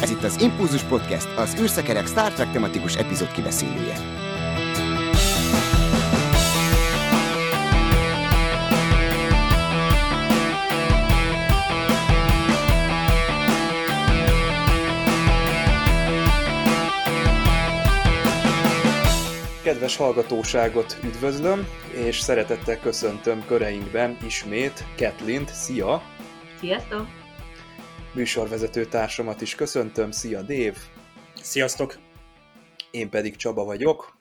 Ez itt az Impulzus Podcast, az űrszekerek Star Trek tematikus epizód kibeszélője. Kedves hallgatóságot üdvözlöm, és szeretettel köszöntöm köreinkben ismét Ketlint. Szia! Sziasztok! Műsorvezető társamat is köszöntöm. Szia, Dév! Sziasztok! Én pedig Csaba vagyok.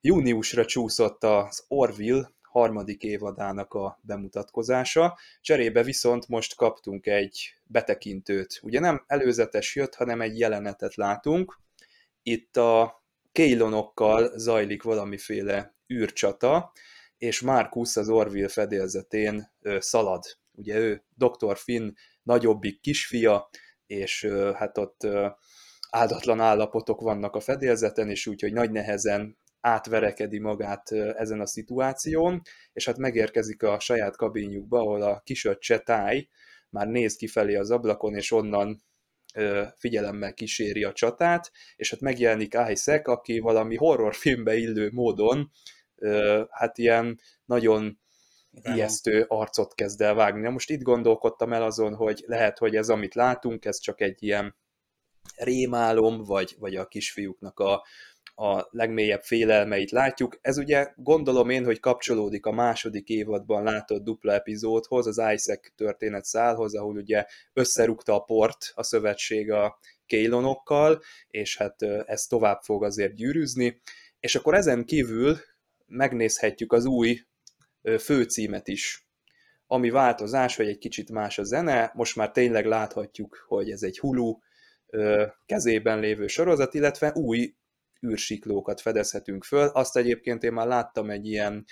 Júniusra csúszott az Orville harmadik évadának a bemutatkozása, cserébe viszont most kaptunk egy betekintőt. Ugye nem előzetes jött, hanem egy jelenetet látunk. Itt a Keilonokkal zajlik valamiféle űrcsata, és Markus az Orville fedélzetén szalad. Ugye ő Dr. Finn nagyobbik kisfia, és hát ott áldatlan állapotok vannak a fedélzeten, és úgyhogy nagy nehezen átverekedi magát ezen a szituáción, és hát megérkezik a saját kabinjukba, ahol a kisöccse táj már néz kifelé az ablakon, és onnan figyelemmel kíséri a csatát, és hát megjelenik Isaac, aki valami horrorfilmbe illő módon hát ilyen nagyon. Ijesztő arcot kezd el vágni. Na most itt gondolkodtam el azon, hogy lehet, hogy ez, amit látunk, ez csak egy ilyen rémálom, vagy, vagy a kisfiúknak a, a legmélyebb félelmeit látjuk. Ez ugye gondolom én, hogy kapcsolódik a második évadban látott dupla epizódhoz, az Isaac történet szálhoz, ahol ugye összerúgta a port a szövetség a Kélonokkal, és hát ez tovább fog azért gyűrűzni. És akkor ezen kívül megnézhetjük az új főcímet is. Ami változás, hogy egy kicsit más a zene, most már tényleg láthatjuk, hogy ez egy Hulu kezében lévő sorozat, illetve új űrsiklókat fedezhetünk föl. Azt egyébként én már láttam egy ilyen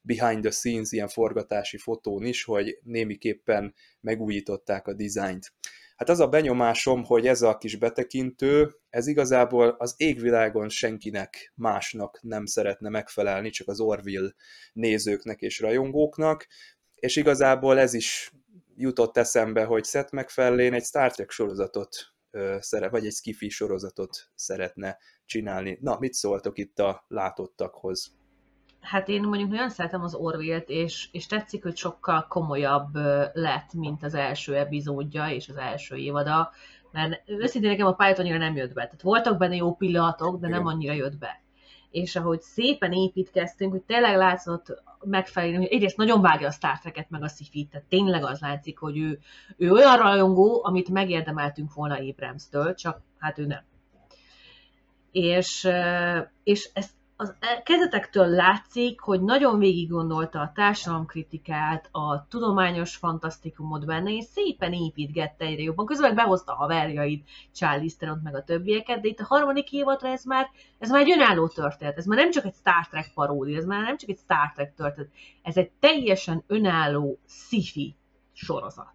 behind the scenes, ilyen forgatási fotón is, hogy némiképpen megújították a dizájnt. Hát az a benyomásom, hogy ez a kis betekintő, ez igazából az égvilágon senkinek másnak nem szeretne megfelelni, csak az Orville nézőknek és rajongóknak, és igazából ez is jutott eszembe, hogy Seth MacFarlane egy Star Trek sorozatot szeret, vagy egy skifi sorozatot szeretne csinálni. Na, mit szóltok itt a látottakhoz? Hát én mondjuk nagyon szeretem az Orville-t, és, és tetszik, hogy sokkal komolyabb lett, mint az első epizódja és az első évada, mert őszintén nekem a pályát annyira nem jött be. Tehát voltak benne jó pillanatok, de nem annyira jött be. És ahogy szépen építkeztünk, hogy tényleg látszott megfelelni, hogy egyrészt nagyon vágja a Star Trek-et, meg a sci tehát tényleg az látszik, hogy ő, ő olyan rajongó, amit megérdemeltünk volna Abramstől, csak hát ő nem. És, és ezt az kezdetektől látszik, hogy nagyon végig gondolta a társadalomkritikát, a tudományos fantasztikumot benne, és szépen építgette egyre jobban. Közben behozta a haverjait, Charlie meg a többieket, de itt a harmadik évadra ez már, ez már egy önálló történet. Ez már nem csak egy Star Trek paródia, ez már nem csak egy Star Trek történet. Ez egy teljesen önálló sci-fi sorozat.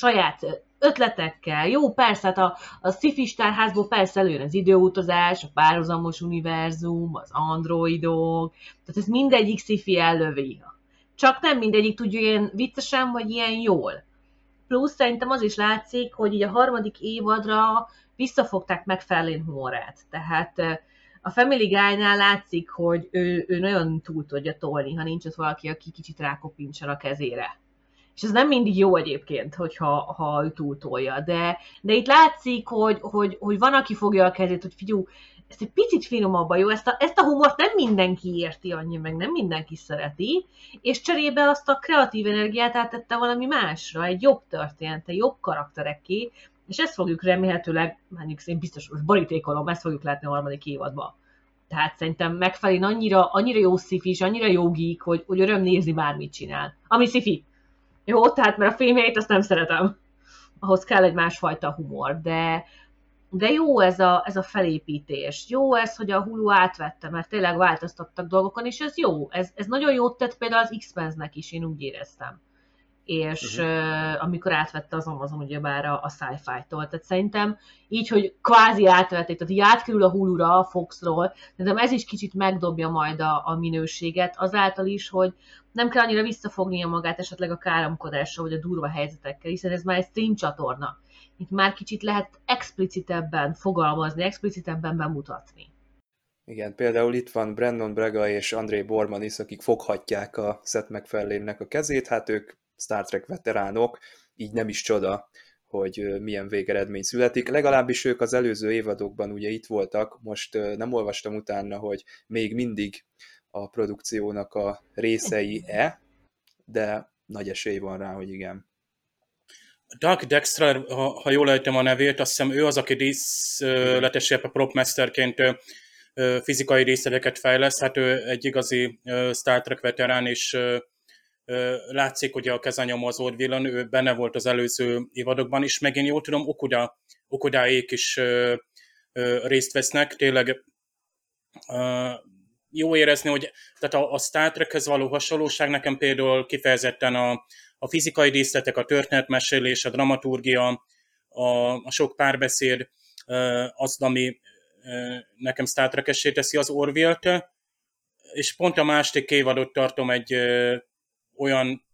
Saját ötletekkel. Jó, persze, hát a, a sci házból persze előjön az időutazás, a párhuzamos univerzum, az androidok, tehát ez mindegyik sci-fi ellövi. Csak nem mindegyik tudja ilyen viccesen, vagy ilyen jól. Plusz szerintem az is látszik, hogy így a harmadik évadra visszafogták megfelelően humorát. Tehát a Family Guy-nál látszik, hogy ő, ő nagyon túl tudja tolni, ha nincs ott valaki, aki kicsit rákopincsan a kezére és ez nem mindig jó egyébként, hogyha ha túltolja, de, de itt látszik, hogy, hogy, hogy van, aki fogja a kezét, hogy figyú, ezt egy picit finomabban jó, ezt a, ezt a humort nem mindenki érti annyi, meg nem mindenki szereti, és cserébe azt a kreatív energiát áttette valami másra, egy jobb története, jobb karaktereké, és ezt fogjuk remélhetőleg, mondjuk én biztos most borítékolom, ezt fogjuk látni a harmadik évadban. Tehát szerintem megfelelően annyira, annyira jó szifi, és annyira jó geek, hogy, hogy öröm nézni bármit csinál. Ami szifi. Jó, tehát mert a filmjeit azt nem szeretem. Ahhoz kell egy másfajta humor, de, de jó ez a, ez a felépítés. Jó ez, hogy a Hulu átvette, mert tényleg változtattak dolgokon, és ez jó. Ez, ez nagyon jót tett például az x nek is, én úgy éreztem. És uh-huh. amikor átvette az Amazon ugyebár a, a sci-fi-tól. Tehát szerintem így, hogy kvázi átvették, tehát így átkerül a Hulu-ra, a Fox-ról, szerintem ez is kicsit megdobja majd a, a minőséget, azáltal is, hogy nem kell annyira visszafognia magát esetleg a káromkodásra, vagy a durva helyzetekkel, hiszen ez már egy stream csatorna. Itt már kicsit lehet explicitebben fogalmazni, explicitebben bemutatni. Igen, például itt van Brandon Braga és André Bormanis, akik foghatják a Seth macfarlane a kezét, hát ők Star Trek veteránok, így nem is csoda, hogy milyen végeredmény születik. Legalábbis ők az előző évadokban ugye itt voltak, most nem olvastam utána, hogy még mindig a produkciónak a részei-e, de nagy esély van rá, hogy igen. Doug Dexter, ha, ha jól ejtem a nevét, azt hiszem ő az, aki díszletesebb a propmesterként fizikai részleteket fejleszt, hát ő egy igazi Star Trek veterán, és látszik, hogy a kezanyom az Orville, ő benne volt az előző évadokban is, meg én jól tudom, Okuda, Okudáék is részt vesznek, tényleg jó érezni, hogy tehát a, a Star Trekhez való hasonlóság nekem például kifejezetten a, a fizikai díszletek, a történetmesélés, a dramaturgia, a, a sok párbeszéd, az, ami nekem Star trek teszi az Orville-t, és pont a második évadot tartom egy olyan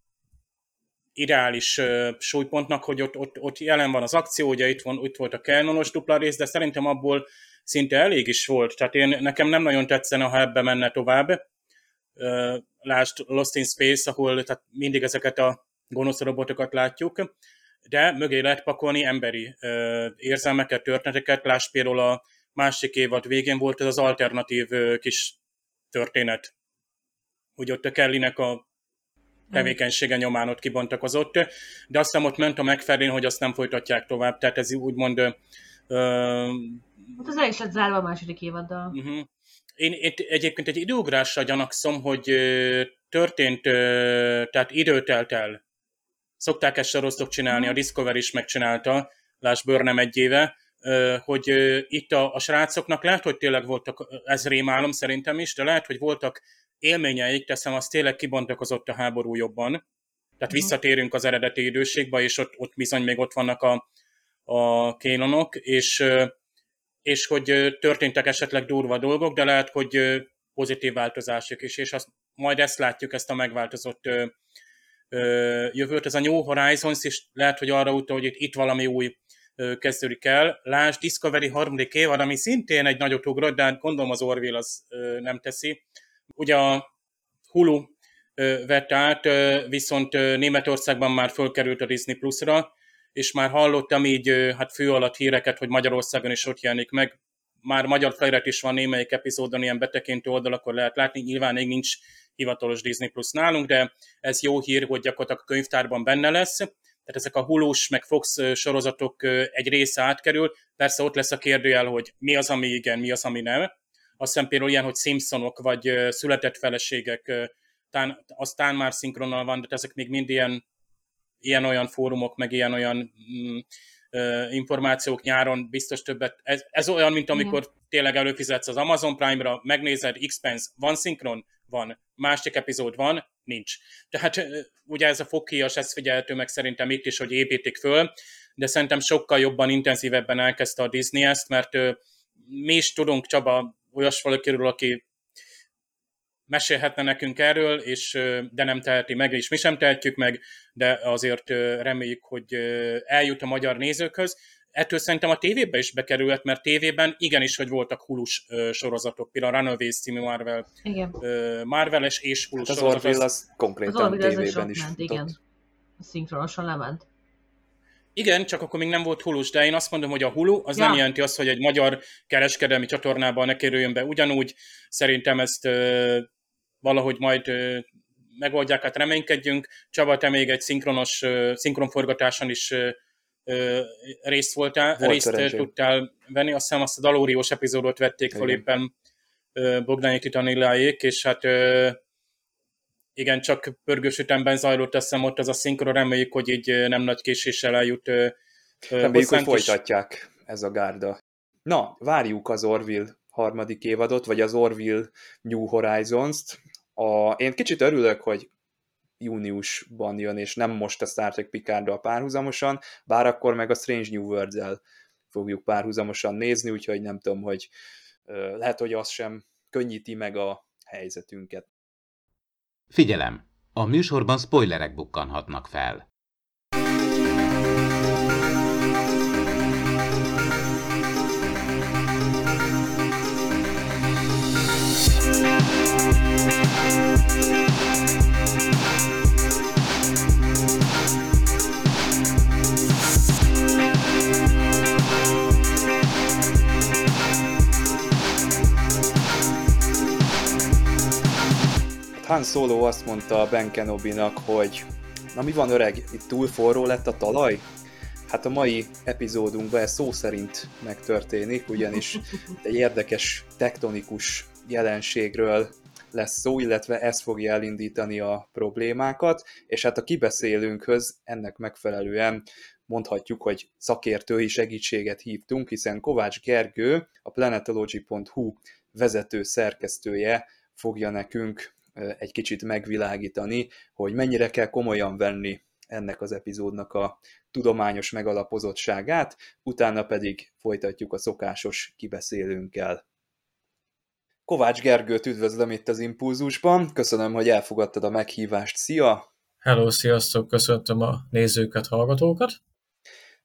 ideális uh, súlypontnak, hogy ott, ott, ott jelen van az akció, ugye itt, van, itt volt a Kelnonos dupla rész, de szerintem abból szinte elég is volt. Tehát én, nekem nem nagyon tetszene, ha ebbe menne tovább. Uh, lásd Lost in Space, ahol tehát mindig ezeket a gonosz robotokat látjuk, de mögé lehet pakolni emberi érzelmeket, történeteket. Lásd például a másik évad végén volt ez az alternatív kis történet, hogy ott a Kellynek a tevékenysége nyomán ott kibontakozott, de azt hiszem ott ment a megfelelően, hogy azt nem folytatják tovább, tehát ez úgymond... Uh, Hát az el is lett zárva a második évaddal. Uh-huh. Én, én egyébként egy időugrásra gyanakszom, hogy történt, tehát idő telt el. Szokták ezt sorosztok csinálni, uh-huh. a Discovery is megcsinálta, láss Börnem egy éve, hogy itt a, a srácoknak lehet, hogy tényleg voltak, ez rémálom szerintem is, de lehet, hogy voltak élményeik, teszem, az tényleg kibontakozott a háború jobban. Tehát mhm. visszatérünk az eredeti időségbe, és ott, ott bizony még ott vannak a, a kélonok, és, és hogy történtek esetleg durva dolgok, de lehet, hogy pozitív változások is, és azt, majd ezt látjuk, ezt a megváltozott jövőt. Ez a New Horizons is lehet, hogy arra utal, hogy itt, itt valami új kezdődik el. Lásd, Discovery harmadik évad, ami szintén egy nagyot ugrott, de hát gondolom az Orville az nem teszi. Ugye a Hulu vett át, viszont Németországban már fölkerült a Disney Plus-ra, és már hallottam így hát fő alatt híreket, hogy Magyarországon is ott jelenik meg. Már magyar felirat is van némelyik epizódon ilyen betekintő oldalakon lehet látni, nyilván még nincs hivatalos Disney Plus nálunk, de ez jó hír, hogy gyakorlatilag a könyvtárban benne lesz. Tehát ezek a Hulus meg Fox sorozatok egy része átkerül. Persze ott lesz a kérdőjel, hogy mi az, ami igen, mi az, ami nem azt hiszem például ilyen, hogy Simpsonok, vagy született feleségek, tán, aztán már szinkronnal van, de ezek még mind ilyen, ilyen-olyan fórumok, meg ilyen-olyan mm, információk nyáron biztos többet. Ez, ez olyan, mint amikor mm. tényleg előfizetsz az Amazon Prime-ra, megnézed, Expense, van szinkron? Van. Másik epizód van? Nincs. Tehát ugye ez a fogkíjas, ez figyelhető meg szerintem itt is, hogy építik föl, de szerintem sokkal jobban, intenzívebben elkezdte a Disney ezt, mert mi is tudunk, Csaba, olyas valakiről, aki mesélhetne nekünk erről, és, de nem teheti meg, és mi sem tehetjük meg, de azért reméljük, hogy eljut a magyar nézőkhöz. Ettől szerintem a tévébe is bekerülhet, mert tévében igenis, hogy voltak hulus sorozatok, például a Runaways című Marvel, igen. Marvel-es és hulus hát az sorozat. Az az konkrétan az tévében is ment, igen. Szinkronosan lement. Igen, csak akkor még nem volt Hulu, de én azt mondom, hogy a Hulu az ja. nem jelenti azt, hogy egy magyar kereskedelmi csatornában ne kerüljön be ugyanúgy. Szerintem ezt ö, valahogy majd ö, megoldják, hát reménykedjünk. Csaba, te még egy szinkronos, ö, szinkronforgatáson is ö, ö, részt voltál, volt részt szerencsém. tudtál venni. Azt hiszem azt a Dalóriós epizódot vették fel éppen Bogdányi Titanilláék, és hát ö, igen, csak pörgős ütemben zajlott, azt hiszem ott az a szinkron, reméljük, hogy így nem nagy késéssel eljut Reméljük, hogy folytatják ez a gárda. Na, várjuk az Orville harmadik évadot, vagy az Orville New Horizons-t. A, én kicsit örülök, hogy júniusban jön, és nem most a Star Trek Picard-dal párhuzamosan, bár akkor meg a Strange New Worlds-el fogjuk párhuzamosan nézni, úgyhogy nem tudom, hogy lehet, hogy az sem könnyíti meg a helyzetünket. Figyelem! A műsorban spoilerek bukkanhatnak fel. Han Solo azt mondta Ben Kenobi-nak, hogy na mi van öreg, itt túl forró lett a talaj? Hát a mai epizódunkban ez szó szerint megtörténik, ugyanis egy érdekes tektonikus jelenségről lesz szó, illetve ez fogja elindítani a problémákat, és hát a kibeszélőnkhöz ennek megfelelően mondhatjuk, hogy szakértői segítséget hívtunk, hiszen Kovács Gergő, a planetology.hu vezető szerkesztője fogja nekünk egy kicsit megvilágítani, hogy mennyire kell komolyan venni ennek az epizódnak a tudományos megalapozottságát, utána pedig folytatjuk a szokásos kibeszélőnkkel. Kovács Gergőt üdvözlöm itt az Impulzusban, köszönöm, hogy elfogadtad a meghívást, szia! Hello, sziasztok, köszöntöm a nézőket, hallgatókat!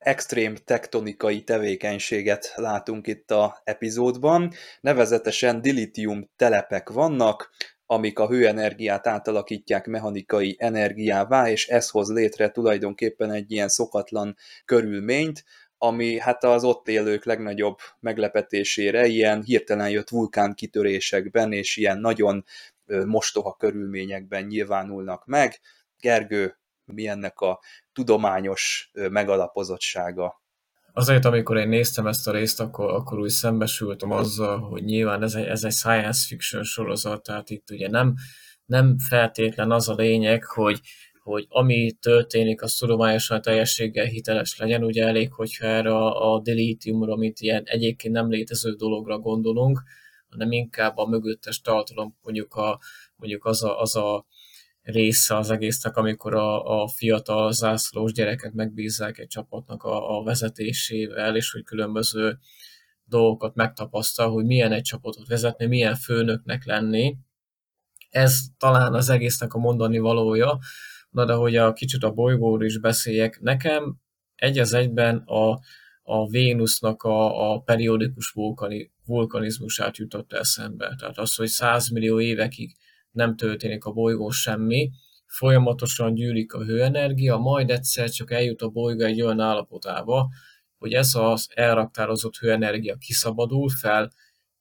extrém tektonikai tevékenységet látunk itt a epizódban, nevezetesen dilitium telepek vannak, amik a hőenergiát átalakítják mechanikai energiává, és ez hoz létre tulajdonképpen egy ilyen szokatlan körülményt, ami hát az ott élők legnagyobb meglepetésére ilyen hirtelen jött vulkánkitörésekben és ilyen nagyon mostoha körülményekben nyilvánulnak meg. Gergő, mi ennek a tudományos megalapozottsága? Azért, amikor én néztem ezt a részt, akkor, akkor úgy szembesültem azzal, hogy nyilván ez egy, ez egy science fiction sorozat, tehát itt ugye nem, nem feltétlen az a lényeg, hogy, hogy ami történik, az tudományosan teljességgel hiteles legyen, ugye elég, hogyha erre a, a delitiumra, amit ilyen egyébként nem létező dologra gondolunk, hanem inkább a mögöttes tartalom, mondjuk, a, mondjuk az a, az a része az egésznek, amikor a, a fiatal zászlós gyerekek megbízzák egy csapatnak a, a vezetésével, és hogy különböző dolgokat megtapasztal, hogy milyen egy csapatot vezetni, milyen főnöknek lenni. Ez talán az egésznek a mondani valója, na de hogy a kicsit a bolygóról is beszéljek, nekem egy az egyben a, a Vénusznak a, a periódikus vulkani, vulkanizmusát jutott eszembe. Tehát az, hogy 100 millió évekig nem történik a bolygón semmi, folyamatosan gyűlik a hőenergia, majd egyszer csak eljut a bolygó egy olyan állapotába, hogy ez az elraktározott hőenergia kiszabadul fel,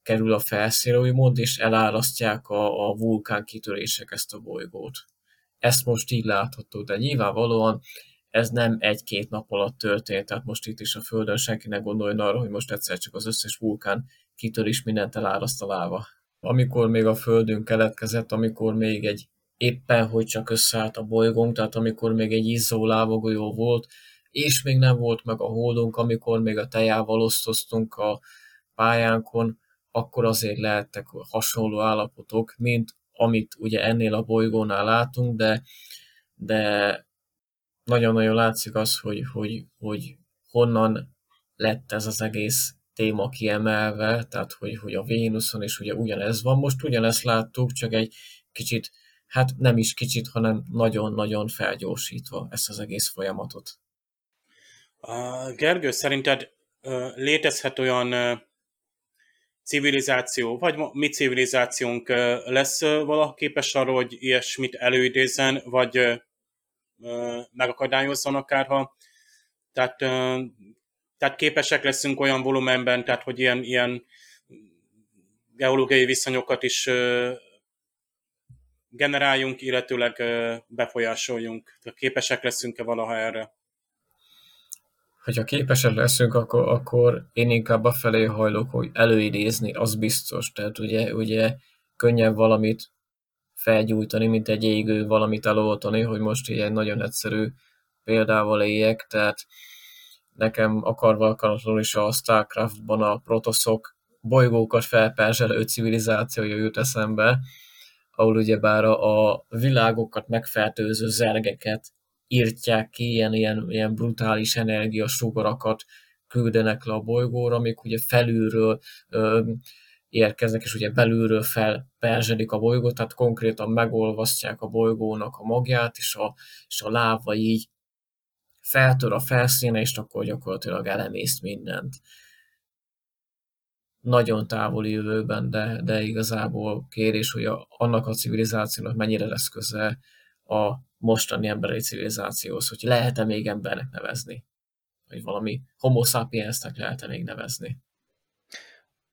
kerül a felszínre, mond, és elárasztják a, a vulkán kitörések ezt a bolygót. Ezt most így látható, de nyilvánvalóan ez nem egy-két nap alatt történt, tehát most itt is a Földön senki ne gondoljon arra, hogy most egyszer csak az összes vulkán kitörés mindent eláraszt a láva amikor még a Földünk keletkezett, amikor még egy éppen, hogy csak összeállt a bolygónk, tehát amikor még egy izzó lábagolyó volt, és még nem volt meg a holdunk, amikor még a tejával osztoztunk a pályánkon, akkor azért lehettek hasonló állapotok, mint amit ugye ennél a bolygónál látunk, de, de nagyon-nagyon látszik az, hogy, hogy, hogy honnan lett ez az egész téma kiemelve, tehát hogy, hogy a Vénuszon is ugye ugyanez van. Most ugyanezt láttuk, csak egy kicsit, hát nem is kicsit, hanem nagyon-nagyon felgyorsítva ezt az egész folyamatot. A Gergő, szerinted létezhet olyan civilizáció, vagy mi civilizációnk lesz valaha képes arra, hogy ilyesmit előidézzen, vagy megakadályozzon akárha. Tehát tehát képesek leszünk olyan volumenben, tehát hogy ilyen, ilyen geológiai viszonyokat is generáljunk, illetőleg befolyásoljunk. Tehát képesek leszünk-e valaha erre? Hogyha képesek leszünk, akkor, akkor én inkább a felé hajlok, hogy előidézni, az biztos. Tehát ugye, ugye könnyebb valamit felgyújtani, mint egy égő valamit eloltani, hogy most ilyen nagyon egyszerű példával éljek, tehát nekem akarva akaratlanul is a Starcraftban a protoszok bolygókat felperzselő civilizációja jut eszembe, ahol ugyebár a, világokat megfertőző zergeket írtják ki, ilyen, ilyen, ilyen brutális energiasugarakat küldenek le a bolygóra, amik ugye felülről ö, érkeznek, és ugye belülről felperzsedik a bolygót, tehát konkrétan megolvasztják a bolygónak a magját, és a, és a láva így feltör a felszíne, és akkor gyakorlatilag elemészt mindent. Nagyon távoli jövőben, de, de igazából kérés, hogy a, annak a civilizációnak mennyire lesz köze a mostani emberi civilizációhoz, hogy lehet-e még embernek nevezni, vagy valami homo sapiensnek lehet-e még nevezni.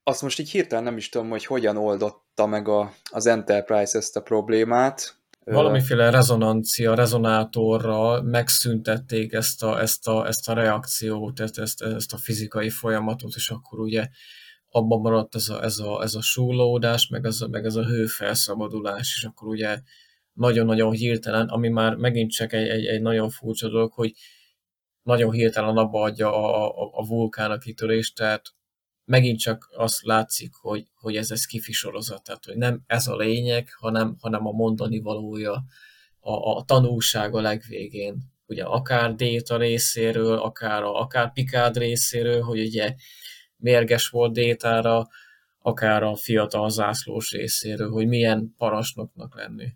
Azt most így hirtelen nem is tudom, hogy hogyan oldotta meg a, az Enterprise ezt a problémát, Valamiféle rezonancia, rezonátorral megszüntették ezt a, ezt a, ezt a reakciót, ezt, ezt, ezt a fizikai folyamatot, és akkor ugye abban maradt ez a, ez a, ez a súlódás, meg ez a, meg ez a hőfelszabadulás, és akkor ugye nagyon-nagyon hirtelen, ami már megint csak egy, egy, egy nagyon furcsa dolog, hogy nagyon hirtelen abba adja a, a, a vulkán a kitörést, tehát megint csak azt látszik, hogy, hogy ez egy skifi tehát hogy nem ez a lényeg, hanem, hanem a mondani valója, a, a tanulság a legvégén. Ugye akár Déta részéről, akár, a, akár Picard részéről, hogy ugye mérges volt Détára, akár a fiatal zászlós részéről, hogy milyen parancsnoknak lenni.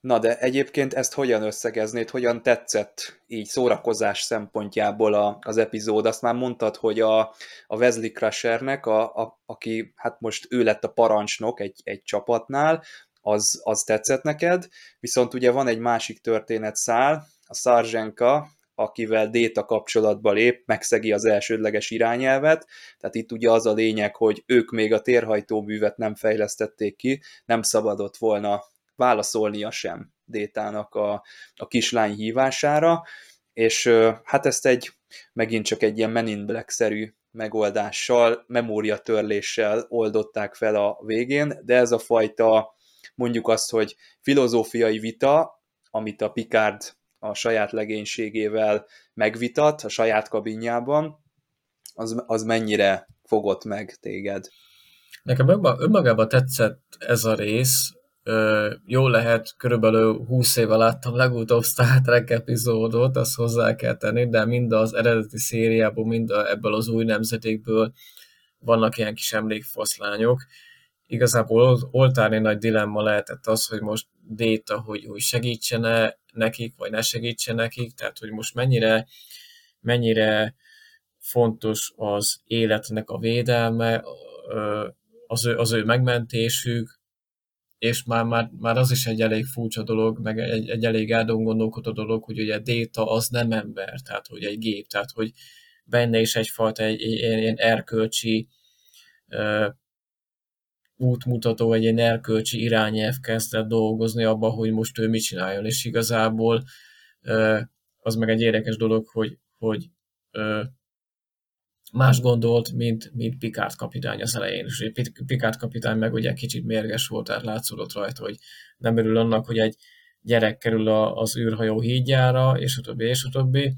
Na de egyébként ezt hogyan összegeznéd, hogyan tetszett így szórakozás szempontjából a, az epizód? Azt már mondtad, hogy a, a Wesley Crushernek, a, a, aki hát most ő lett a parancsnok egy, egy csapatnál, az, az tetszett neked, viszont ugye van egy másik történetszál, a Sargenka, akivel Déta kapcsolatba lép, megszegi az elsődleges irányelvet, tehát itt ugye az a lényeg, hogy ők még a térhajtóművet nem fejlesztették ki, nem szabadott volna válaszolnia sem Détának a, a kislány hívására, és hát ezt egy megint csak egy ilyen Men in Black-szerű megoldással, memóriatörléssel oldották fel a végén, de ez a fajta mondjuk azt, hogy filozófiai vita, amit a Picard a saját legénységével megvitat a saját kabinjában, az, az mennyire fogott meg téged? Nekem önmagában tetszett ez a rész, jó lehet, körülbelül 20 éve láttam legutóbb Star Trek epizódot, azt hozzá kell tenni, de mind az eredeti szériából, mind a, ebből az új nemzetékből vannak ilyen kis emlékfoszlányok. Igazából az oltári nagy dilemma lehetett az, hogy most Déta, hogy, hogy segítsene nekik, vagy ne segítsen nekik, tehát hogy most mennyire, mennyire fontos az életnek a védelme, az ő, az ő megmentésük, és már, már, már az is egy elég furcsa dolog, meg egy, egy elég eldongondolkodó dolog, hogy ugye Déta az nem ember, tehát hogy egy gép, tehát hogy benne is egyfajta egy, egy ilyen erkölcsi uh, útmutató, egy ilyen erkölcsi irányelv kezdett dolgozni abba, hogy most ő mit csináljon, és igazából uh, az meg egy érdekes dolog, hogy, hogy uh, más gondolt, mint, mint Picard kapitány az elején. És Picard kapitány meg ugye kicsit mérges volt, tehát látszódott rajta, hogy nem örül annak, hogy egy gyerek kerül a, az űrhajó hídjára, és a többi, és a többi,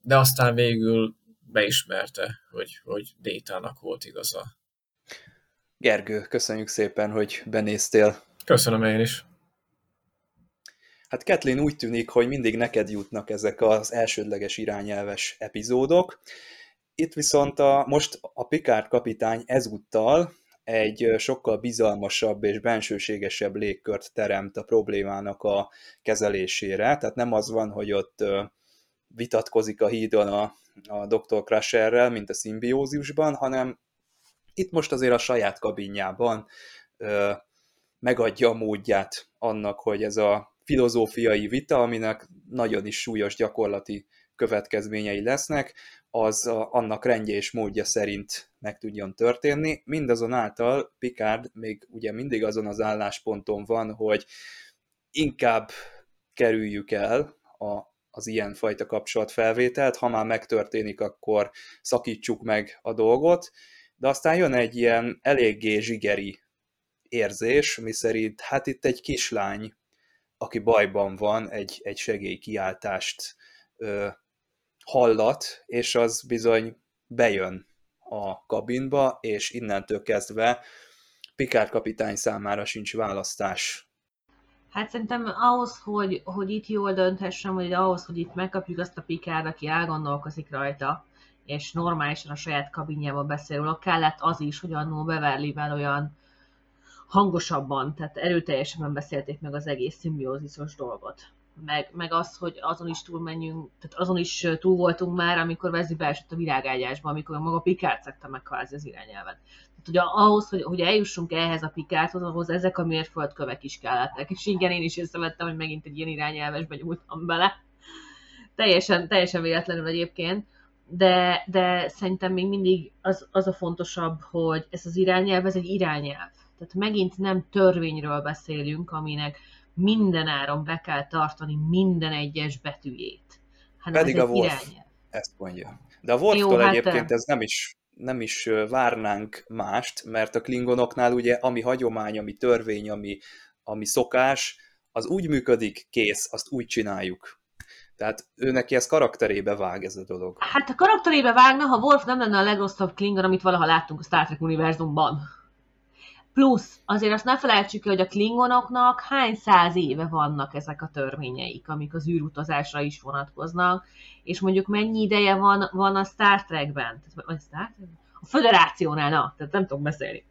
de aztán végül beismerte, hogy, hogy Détának volt igaza. Gergő, köszönjük szépen, hogy benéztél. Köszönöm én is. Hát Kathleen úgy tűnik, hogy mindig neked jutnak ezek az elsődleges irányelves epizódok, itt viszont a, most a Picard kapitány ezúttal egy sokkal bizalmasabb és bensőségesebb légkört teremt a problémának a kezelésére. Tehát nem az van, hogy ott vitatkozik a hídon a, a Dr. Crusherrel, mint a szimbiózisban, hanem itt most azért a saját kabinjában ö, megadja a módját annak, hogy ez a filozófiai vita, aminek nagyon is súlyos gyakorlati következményei lesznek, az annak rendje és módja szerint meg tudjon történni. Mindazonáltal Picard még ugye mindig azon az állásponton van, hogy inkább kerüljük el a, az ilyen fajta kapcsolatfelvételt, ha már megtörténik, akkor szakítsuk meg a dolgot, de aztán jön egy ilyen eléggé zsigeri érzés, miszerint hát itt egy kislány, aki bajban van, egy, egy segélykiáltást ö, hallat, és az bizony bejön a kabinba, és innentől kezdve Picard kapitány számára sincs választás. Hát szerintem ahhoz, hogy, hogy itt jól dönthessem, vagy ahhoz, hogy itt megkapjuk azt a pikát, aki elgondolkozik rajta, és normálisan a saját kabinjában beszél róla, kellett az is, hogy annó beverly olyan hangosabban, tehát erőteljesebben beszélték meg az egész szimbiózisos dolgot. Meg, meg az, hogy azon is túlmenjünk, tehát azon is túl voltunk már, amikor Wesley beesett a virágágyásba, amikor maga Pikát szekte meg kvázi az irányelvet. Tehát ugye ahhoz, hogy, hogy eljussunk ehhez a Pikáthoz, ahhoz ezek a mérföldkövek is kellettek. És igen, én is észrevettem, hogy megint egy ilyen irányelvesbe nyúltam bele. Teljesen, teljesen véletlenül egyébként de, de szerintem még mindig az, az a fontosabb, hogy ez az irányelv, ez egy irányelv. Tehát megint nem törvényről beszélünk, aminek minden áron be kell tartani minden egyes betűjét. Hanem Pedig ez a Wolf irányelv. ezt mondja. De a Wolftól hát egyébként ez nem is, nem is várnánk mást, mert a klingonoknál ugye ami hagyomány, ami törvény, ami, ami szokás, az úgy működik, kész, azt úgy csináljuk. Tehát ő neki ez karakterébe vág ez a dolog. Hát a karakterébe vágna, ha Wolf nem lenne a legrosszabb Klingon, amit valaha láttunk a Star Trek univerzumban. Plusz, azért azt ne felejtsük ki, hogy a Klingonoknak hány száz éve vannak ezek a törvényeik, amik az űrutazásra is vonatkoznak, és mondjuk mennyi ideje van, van a Star Trekben, vagy Star Trek? A Föderációnál, na, tehát nem tudom beszélni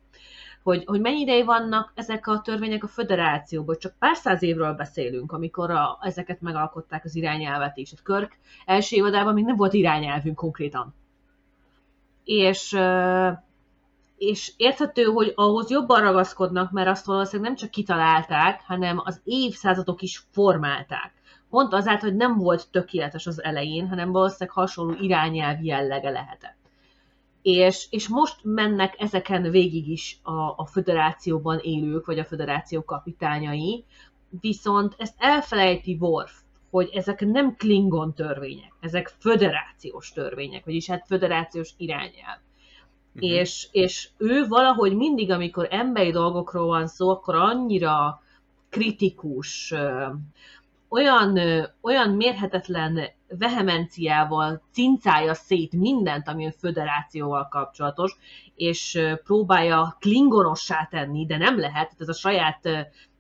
hogy, hogy mennyi ideig vannak ezek a törvények a föderációban. Csak pár száz évről beszélünk, amikor a, ezeket megalkották az irányelvet is. A Körk első évadában még nem volt irányelvünk konkrétan. És, és érthető, hogy ahhoz jobban ragaszkodnak, mert azt valószínűleg nem csak kitalálták, hanem az évszázadok is formálták. Pont azáltal, hogy nem volt tökéletes az elején, hanem valószínűleg hasonló irányelv jellege lehetett és, és most mennek ezeken végig is a, a föderációban élők, vagy a föderáció kapitányai, viszont ezt elfelejti Worf, hogy ezek nem Klingon törvények, ezek föderációs törvények, vagyis hát föderációs irányelv. Uh-huh. És, és ő valahogy mindig, amikor emberi dolgokról van szó, akkor annyira kritikus, olyan, olyan mérhetetlen vehemenciával cincálja szét mindent, ami a föderációval kapcsolatos, és próbálja klingonossá tenni, de nem lehet, ez a saját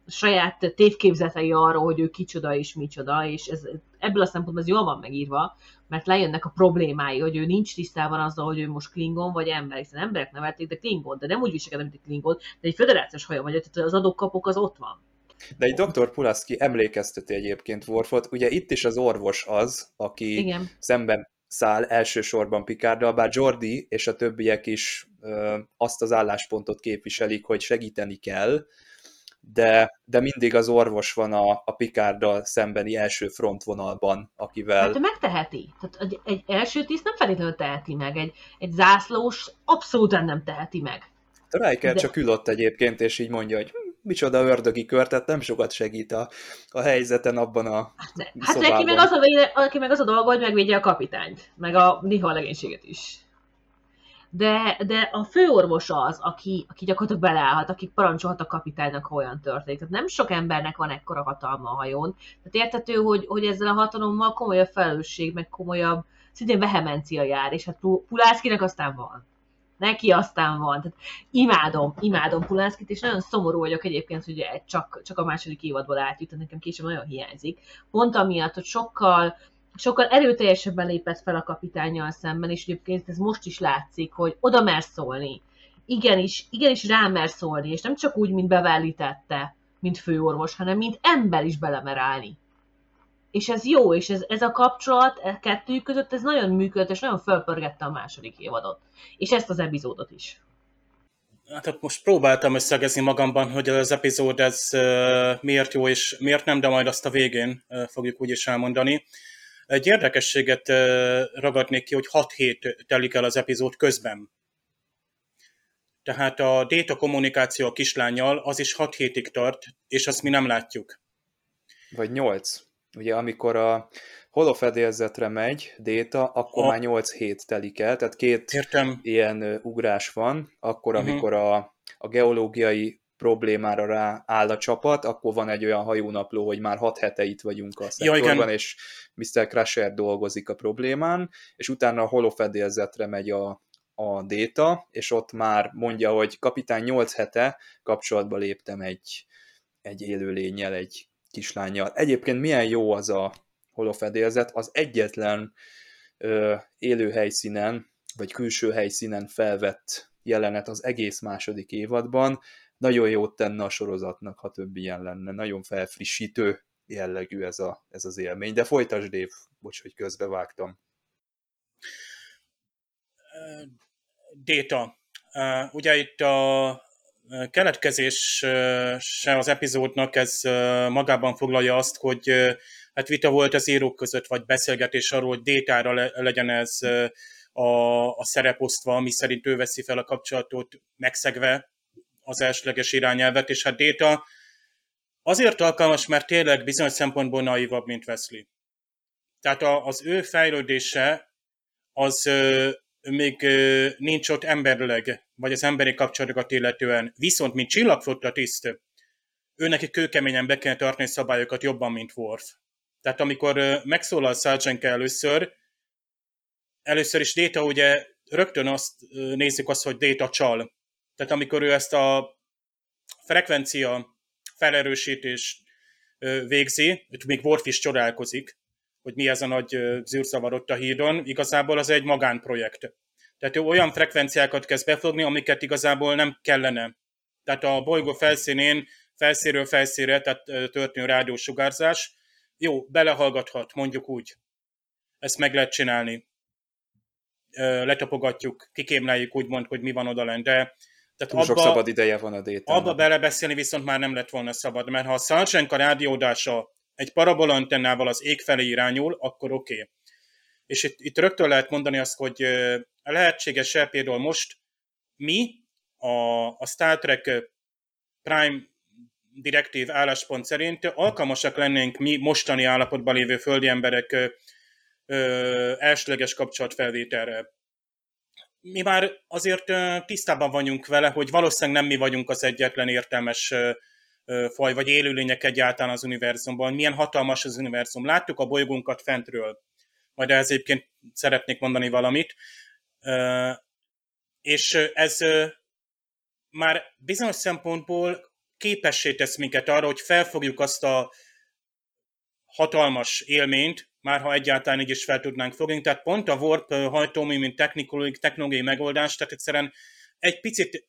saját tévképzetei arról, hogy ő kicsoda és micsoda, és ez, ebből a szempontból ez jól van megírva, mert lejönnek a problémái, hogy ő nincs tisztában azzal, hogy ő most Klingon vagy ember, hiszen emberek nevelték, de Klingon, de nem úgy viselkedik, mint egy Klingon, de egy föderációs hajó vagy, tehát az adókapok az ott van. De egy dr. Pulaszki emlékezteti egyébként Worfot, ugye itt is az orvos az, aki Igen. szemben száll elsősorban Picarddal, bár Jordi és a többiek is ö, azt az álláspontot képviselik, hogy segíteni kell, de, de mindig az orvos van a, a Picarddal szembeni első frontvonalban, akivel... Hát megteheti. Tehát egy, egy első tiszt nem feltétlenül teheti meg, egy, egy zászlós abszolút nem teheti meg. Riker de... csak ülött egyébként, és így mondja, hogy hm, micsoda ördögi kör, tehát nem sokat segít a, a helyzeten abban a Hát, hát neki meg, az a, neki meg az a dolga, hogy megvédje a kapitányt, meg a néha a legénységet is. De, de a főorvos az, aki, aki gyakorlatilag beleállhat, aki parancsolhat a kapitánynak, ha olyan történik. Tehát nem sok embernek van ekkora hatalma a hajón. Tehát értető, hogy, hogy ezzel a hatalommal komolyabb felelősség, meg komolyabb, szintén vehemencia jár, és hát Pulászkinek aztán van neki aztán van. Tehát imádom, imádom Pulánszkit, és nagyon szomorú vagyok egyébként, hogy csak, csak a második évadból átjut, nekem később nagyon hiányzik. Pont amiatt, hogy sokkal sokkal erőteljesebben lépett fel a kapitányjal szemben, és egyébként ez most is látszik, hogy oda mer szólni. Igenis, igenis rá mer szólni, és nem csak úgy, mint bevállítette, mint főorvos, hanem mint ember is belemer állni és ez jó, és ez, ez a kapcsolat e kettőjük között ez nagyon működött, és nagyon fölpörgette a második évadot. És ezt az epizódot is. Hát most próbáltam összegezni magamban, hogy az epizód ez miért jó, és miért nem, de majd azt a végén fogjuk úgyis elmondani. Egy érdekességet ragadnék ki, hogy 6 hét telik el az epizód közben. Tehát a data kommunikáció a kislányjal az is 6 hétig tart, és azt mi nem látjuk. Vagy 8 ugye amikor a holofedélzetre megy Déta, akkor a... már 8 hét telik el, tehát két Értem. ilyen ugrás van, akkor uh-huh. amikor a, a geológiai problémára rá áll a csapat, akkor van egy olyan hajónapló, hogy már hat hete itt vagyunk a szektorban, ja, és Mr. Crusher dolgozik a problémán, és utána a holofedélzetre megy a, a Déta, és ott már mondja, hogy kapitány 8 hete kapcsolatba léptem egy, egy élőlényel, egy kislányjal. Egyébként milyen jó az a holofedélzet, az egyetlen ö, élő helyszínen, vagy külső helyszínen felvett jelenet az egész második évadban, nagyon jót tenne a sorozatnak, ha több ilyen lenne. Nagyon felfrissítő jellegű ez, a, ez az élmény. De folytasd, Dév, bocs, hogy közbevágtam. Déta. Ugye itt a keletkezés se az epizódnak ez magában foglalja azt, hogy hát vita volt az írók között, vagy beszélgetés arról, hogy détára legyen ez a, a szereposztva, ami szerint ő veszi fel a kapcsolatot, megszegve az elsőleges irányelvet, és hát Déta azért alkalmas, mert tényleg bizonyos szempontból naivabb, mint Wesley. Tehát az ő fejlődése az még nincs ott emberleg, vagy az emberi kapcsolatokat illetően. Viszont, mint csillagflotta tiszt, ő neki kőkeményen be kell tartani szabályokat jobban, mint Worf. Tehát amikor megszólal Sargent először, először is Data ugye rögtön azt nézzük azt, hogy Data csal. Tehát amikor ő ezt a frekvencia felerősítés végzi, még Worf is csodálkozik, hogy mi ez a nagy zűrzavar ott a hídon, igazából az egy magánprojekt. Tehát ő olyan frekvenciákat kezd befogni, amiket igazából nem kellene. Tehát a bolygó felszínén, felszínről felszínre, tehát történő rádiósugárzás, jó, belehallgathat, mondjuk úgy. Ezt meg lehet csinálni. Letapogatjuk, kikémleljük úgymond, hogy mi van odalent, de tehát Túl abba, sok szabad ideje van a détának. Abba belebeszélni viszont már nem lett volna szabad, mert ha a Sarchenka rádiódása egy parabolantennával az ég felé irányul, akkor oké. Okay. És itt, itt rögtön lehet mondani azt, hogy lehetséges-e például most mi a, a Star Trek Prime direktív álláspont szerint alkalmasak lennénk mi mostani állapotban lévő földi emberek ö, elsőleges kapcsolatfelvételre. Mi már azért tisztában vagyunk vele, hogy valószínűleg nem mi vagyunk az egyetlen értelmes faj, vagy élőlények egyáltalán az univerzumban, milyen hatalmas az univerzum. Láttuk a bolygónkat fentről, majd ehhez egyébként szeretnék mondani valamit, és ez már bizonyos szempontból képessé tesz minket arra, hogy felfogjuk azt a hatalmas élményt, már ha egyáltalán így is fel tudnánk fogni. Tehát pont a Warp hajtómű, mint technológiai, megoldás, tehát egyszerűen egy picit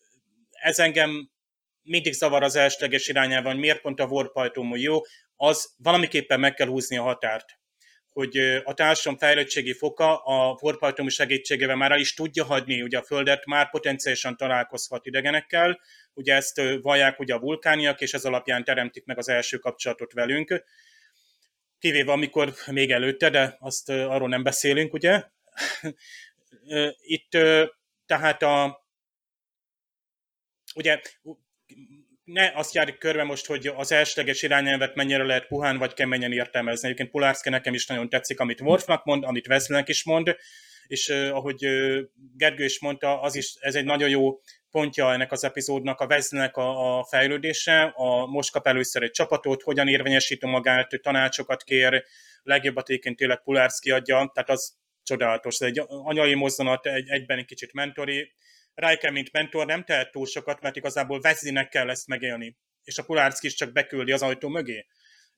ez engem mindig zavar az elsőleges irányában, hogy miért pont a Warp hajtómű jó, az valamiképpen meg kell húzni a határt hogy a társadalom fejlettségi foka a Warp segítségével már el is tudja hagyni ugye a Földet, már potenciálisan találkozhat idegenekkel, ugye ezt vallják ugye a vulkániak, és ez alapján teremtik meg az első kapcsolatot velünk, kivéve amikor még előtte, de azt arról nem beszélünk, ugye. Itt tehát a ugye ne azt járjuk körbe most, hogy az elsőleges irányelvet mennyire lehet puhán vagy keményen értelmezni. Egyébként Pulárszke nekem is nagyon tetszik, amit Worfnak mond, amit Wesleynek is mond, és ahogy Gergő is mondta, az is, ez egy nagyon jó pontja ennek az epizódnak, a Wesleynek a, a fejlődése, a, most kap először egy csapatot, hogyan érvényesíti magát, tanácsokat kér, legjobbat egyébként tényleg Pulárszki adja, tehát az csodálatos, egy anyai mozzanat, egy, egyben egy kicsit mentori, Riker, mint mentor nem tehet túl sokat, mert igazából Vezlinek kell ezt megélni, és a Pulárszki is csak beküldi az ajtó mögé.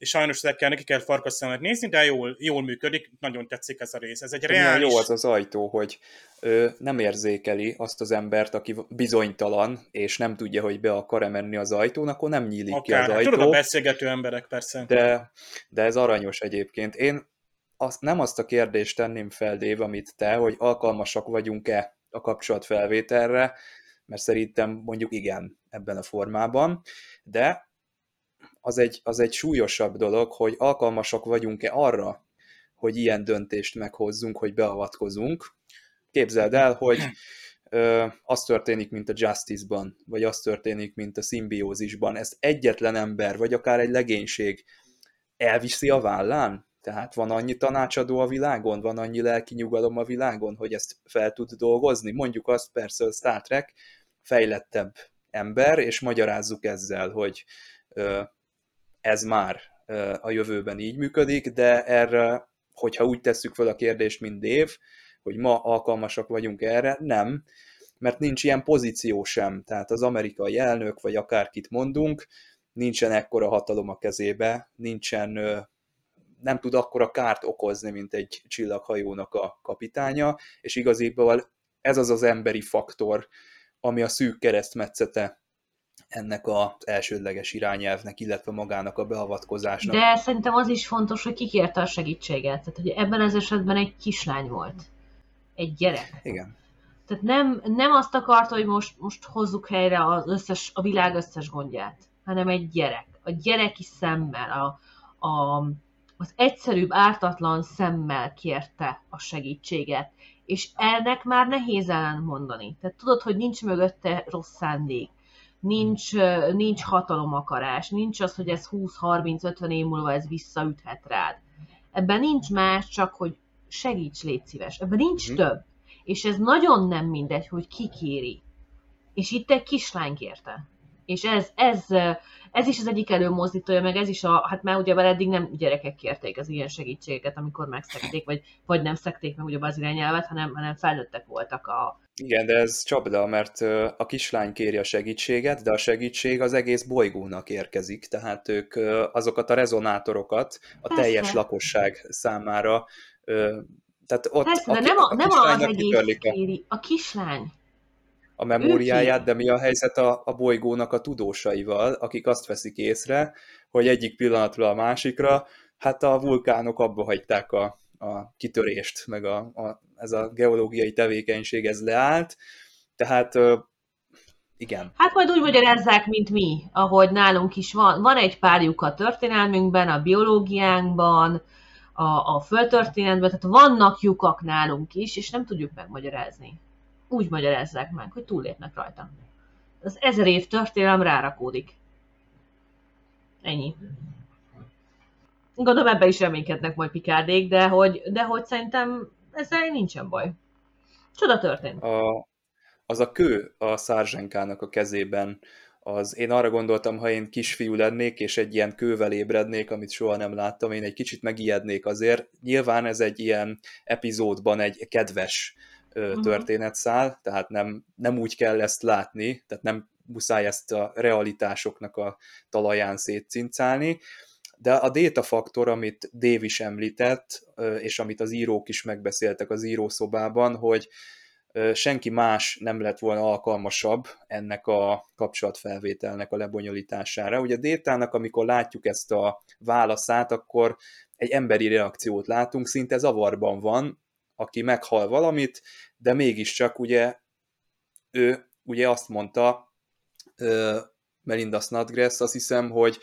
És sajnos ezekkel neki kell farkasszemet nézni, de jól, jól működik, nagyon tetszik ez a rész. Ez egy reális... Jó az az ajtó, hogy ö, nem érzékeli azt az embert, aki bizonytalan, és nem tudja, hogy be akar-e menni az ajtón, akkor nem nyílik Akár. ki az hát ajtó. Tudod, a beszélgető emberek persze. De, de ez aranyos egyébként. Én azt, nem azt a kérdést tenném fel, Dév, amit te, hogy alkalmasak vagyunk-e a kapcsolatfelvételre, mert szerintem mondjuk igen ebben a formában, de az egy, az egy súlyosabb dolog, hogy alkalmasak vagyunk-e arra, hogy ilyen döntést meghozzunk, hogy beavatkozunk. Képzeld el, hogy ö, az történik, mint a Justice-ban, vagy az történik, mint a szimbiózisban. Ezt egyetlen ember, vagy akár egy legénység elviszi a vállán, tehát van annyi tanácsadó a világon, van annyi lelki nyugalom a világon, hogy ezt fel tud dolgozni. Mondjuk azt persze a Star Trek fejlettebb ember, és magyarázzuk ezzel, hogy ez már a jövőben így működik, de erre, hogyha úgy tesszük fel a kérdést, mint Dév, hogy ma alkalmasak vagyunk erre, nem, mert nincs ilyen pozíció sem. Tehát az amerikai elnök, vagy akárkit mondunk, nincsen ekkora hatalom a kezébe, nincsen, nem tud akkora kárt okozni, mint egy csillaghajónak a kapitánya, és igaziból ez az az emberi faktor, ami a szűk keresztmetszete ennek az elsődleges irányelvnek, illetve magának a beavatkozásnak. De szerintem az is fontos, hogy kikérte a segítséget. Tehát, hogy ebben az esetben egy kislány volt. Egy gyerek. Igen. Tehát nem, nem azt akarta, hogy most, most hozzuk helyre az összes, a világ összes gondját, hanem egy gyerek. A gyereki szemmel, a, a, az egyszerűbb, ártatlan szemmel kérte a segítséget. És ennek már nehéz ellen mondani. Tehát tudod, hogy nincs mögötte rossz szándék nincs, nincs hatalomakarás, nincs az, hogy ez 20-30-50 év múlva ez visszaüthet rád. Ebben nincs más, csak hogy segíts, légy szíves. Ebben nincs mm. több. És ez nagyon nem mindegy, hogy ki kéri. És itt egy kislány kérte. És ez, ez, ez is az egyik előmozdítója, meg ez is a, hát már ugye eddig nem gyerekek kérték az ilyen segítségeket, amikor megszekték, vagy, vagy nem szekték meg ugye az irányelvet, hanem, hanem felnőttek voltak a... Igen, de ez csapda, mert a kislány kéri a segítséget, de a segítség az egész bolygónak érkezik, tehát ők azokat a rezonátorokat a Persze. teljes lakosság számára tehát ott Persze, de nem, a, a nem az egész kéri, a kislány a memóriáját, de mi a helyzet a, a bolygónak a tudósaival, akik azt veszik észre, hogy egyik pillanatról a másikra, hát a vulkánok abba hagyták a, a kitörést, meg a, a, ez a geológiai tevékenység ez leállt, tehát igen. Hát majd úgy magyarázzák, mint mi, ahogy nálunk is van. Van egy párjuk a történelmünkben, a biológiánkban, a, a földtörténetben, tehát vannak lyukak nálunk is, és nem tudjuk megmagyarázni úgy magyarázzák meg, hogy túllépnek rajta. Az ezer év történelem rárakódik. Ennyi. Gondolom ebbe is reménykednek majd pikárdék, de hogy, de hogy szerintem ezzel nincsen baj. Csoda történt. A, az a kő a szárzsenkának a kezében, az én arra gondoltam, ha én kisfiú lennék, és egy ilyen kővel ébrednék, amit soha nem láttam, én egy kicsit megijednék azért. Nyilván ez egy ilyen epizódban egy kedves uh-huh. történetszál, tehát nem, nem úgy kell ezt látni, tehát nem muszáj ezt a realitásoknak a talaján szétcincálni, de a data faktor, amit Dave is említett, és amit az írók is megbeszéltek az írószobában, hogy senki más nem lett volna alkalmasabb ennek a kapcsolatfelvételnek a lebonyolítására. Ugye Détának, amikor látjuk ezt a válaszát, akkor egy emberi reakciót látunk, szinte zavarban van, aki meghal valamit, de mégiscsak ugye ő ugye azt mondta, Melinda Snodgrass, azt hiszem, hogy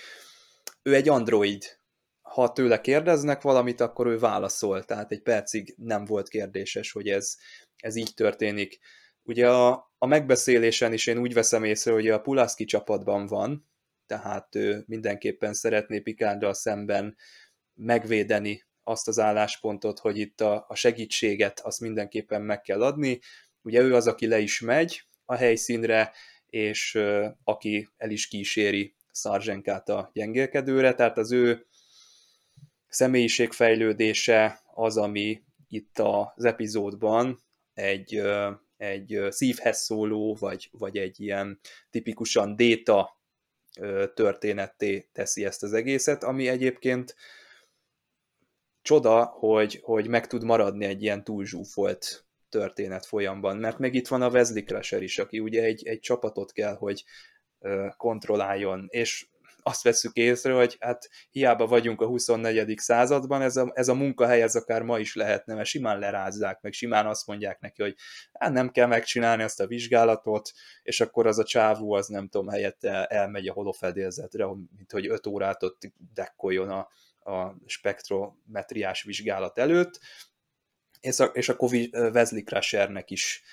ő egy android. Ha tőle kérdeznek valamit, akkor ő válaszol, tehát egy percig nem volt kérdéses, hogy ez, ez így történik. Ugye a, a megbeszélésen is én úgy veszem észre, hogy a Pulaski csapatban van, tehát ő mindenképpen szeretné Picarddal szemben megvédeni azt az álláspontot, hogy itt a, a segítséget azt mindenképpen meg kell adni. Ugye ő az, aki le is megy a helyszínre, és aki el is kíséri Szarzenkát a gyengélkedőre, tehát az ő személyiségfejlődése az, ami itt az epizódban egy, egy szívhez szóló, vagy, vagy egy ilyen tipikusan déta történetté teszi ezt az egészet, ami egyébként csoda, hogy, hogy meg tud maradni egy ilyen túlzsúfolt történet folyamban, mert meg itt van a Wesley Crusher is, aki ugye egy, egy csapatot kell, hogy kontrolláljon, és azt veszük észre, hogy hát hiába vagyunk a 24. században, ez a, ez a munkahely ez akár ma is lehetne, mert simán lerázzák, meg simán azt mondják neki, hogy hát nem kell megcsinálni ezt a vizsgálatot, és akkor az a csávú az nem tudom, helyette elmegy a holofedélzetre, mint hogy 5 órát ott dekkoljon a, a spektrometriás vizsgálat előtt, és, a, és akkor Wesley Crushernek is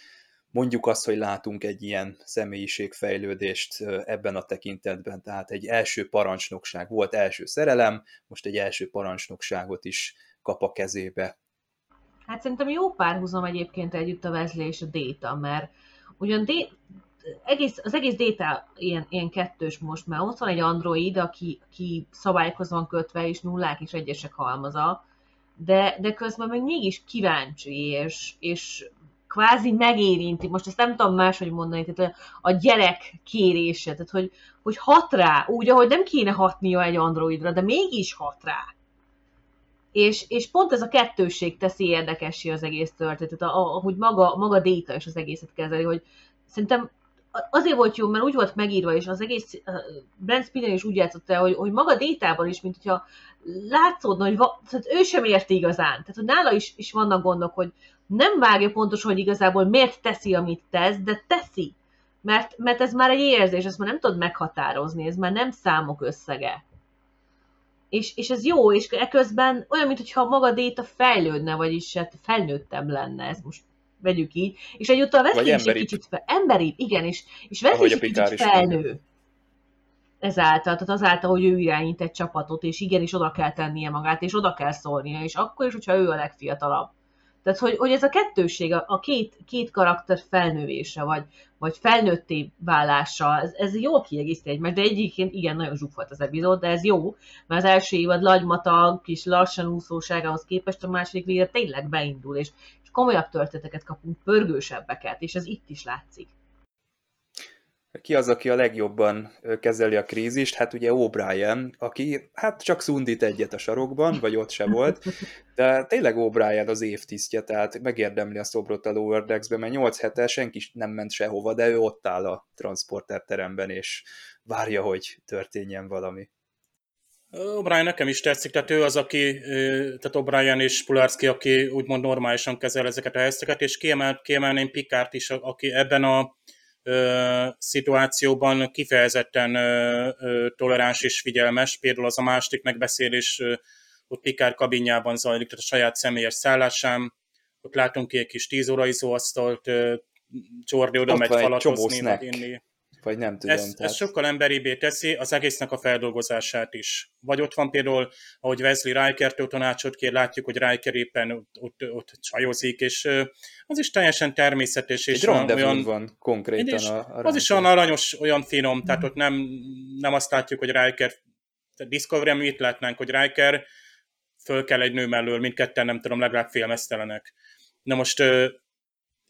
mondjuk azt, hogy látunk egy ilyen személyiségfejlődést ebben a tekintetben, tehát egy első parancsnokság volt első szerelem, most egy első parancsnokságot is kap a kezébe. Hát szerintem jó párhuzam egyébként együtt a Wesley és a Data, mert ugyan egész, az egész data ilyen, ilyen kettős most, mert ott van egy android, aki, aki szabályokhoz van kötve, és nullák és egyesek halmaza, de, de közben meg mégis kíváncsi, és, és kvázi megérinti, most ezt nem tudom máshogy mondani, tehát a, gyerek kérése, tehát hogy, hogy hat rá, úgy, ahogy nem kéne hatnia egy androidra, de mégis hat rá. És, és pont ez a kettősség teszi érdekessé az egész történetet, ahogy maga, maga Data is az egészet kezeli, hogy szerintem azért volt jó, mert úgy volt megírva, és az egész Brent Spinner is úgy játszott el, hogy, hogy maga Détában is, mint hogyha látszódna, hogy va, tehát ő sem érti igazán. Tehát, hogy nála is, is vannak gondok, hogy nem vágja pontosan, hogy igazából miért teszi, amit tesz, de teszi. Mert, mert ez már egy érzés, ezt már nem tudod meghatározni, ez már nem számok összege. És, és ez jó, és eközben olyan, mintha maga Déta fejlődne, vagyis hát felnőttebb lenne, ez most vegyük így, és egyúttal Wesley is egy kicsit fel, emberi, igen, és, és Wesley is egy kicsit felnő. Ezáltal, tehát azáltal, hogy ő irányít egy csapatot, és igenis oda kell tennie magát, és oda kell szólnia, és akkor is, hogyha ő a legfiatalabb. Tehát, hogy, hogy ez a kettőség, a, két, két karakter felnővése, vagy, vagy felnőtté válása, ez, ez jól kiegészíti egymást, de egyébként igen, nagyon zsúf volt az epizód, de ez jó, mert az első évad lagymatag, kis lassan úszóságához képest a második végre tényleg beindul, és, komolyabb történeteket kapunk, pörgősebbeket, és ez itt is látszik. Ki az, aki a legjobban kezeli a krízist? Hát ugye O'Brien, aki hát csak szundít egyet a sarokban, vagy ott se volt, de tényleg O'Brien az évtisztje, tehát megérdemli a szobrot a Lower Decks-be, mert 8 hete senki nem ment sehova, de ő ott áll a transporter teremben, és várja, hogy történjen valami. O'Brien nekem is tetszik, tehát ő az, aki, tehát O'Brien és Pularski, aki úgymond normálisan kezel ezeket a helyzeteket, és kiemel, kiemelném Pikárt is, aki ebben a szituációban kifejezetten toleráns és figyelmes. Például az a második megbeszélés ott Pikár kabinjában zajlik, tehát a saját személyes szállásán. Ott látunk ki egy kis tíz óra izóasztalt, Jordi oda megy falat hozni, vagy inni vagy nem tudom. Ez, tehát... ez sokkal emberibbé teszi az egésznek a feldolgozását is. Vagy ott van például, ahogy Wesley Riker-től tanácsot kér, látjuk, hogy Riker éppen ott, ott, ott csajozik, és az is teljesen természetes. És Egy olyan, van konkrétan és a, a Az is olyan aranyos, olyan finom, tehát ott nem, nem azt látjuk, hogy Riker, Discovery-en mit látnánk, hogy Riker föl kell egy nő mellől, mindketten nem tudom, legalább félmeztelenek. Na most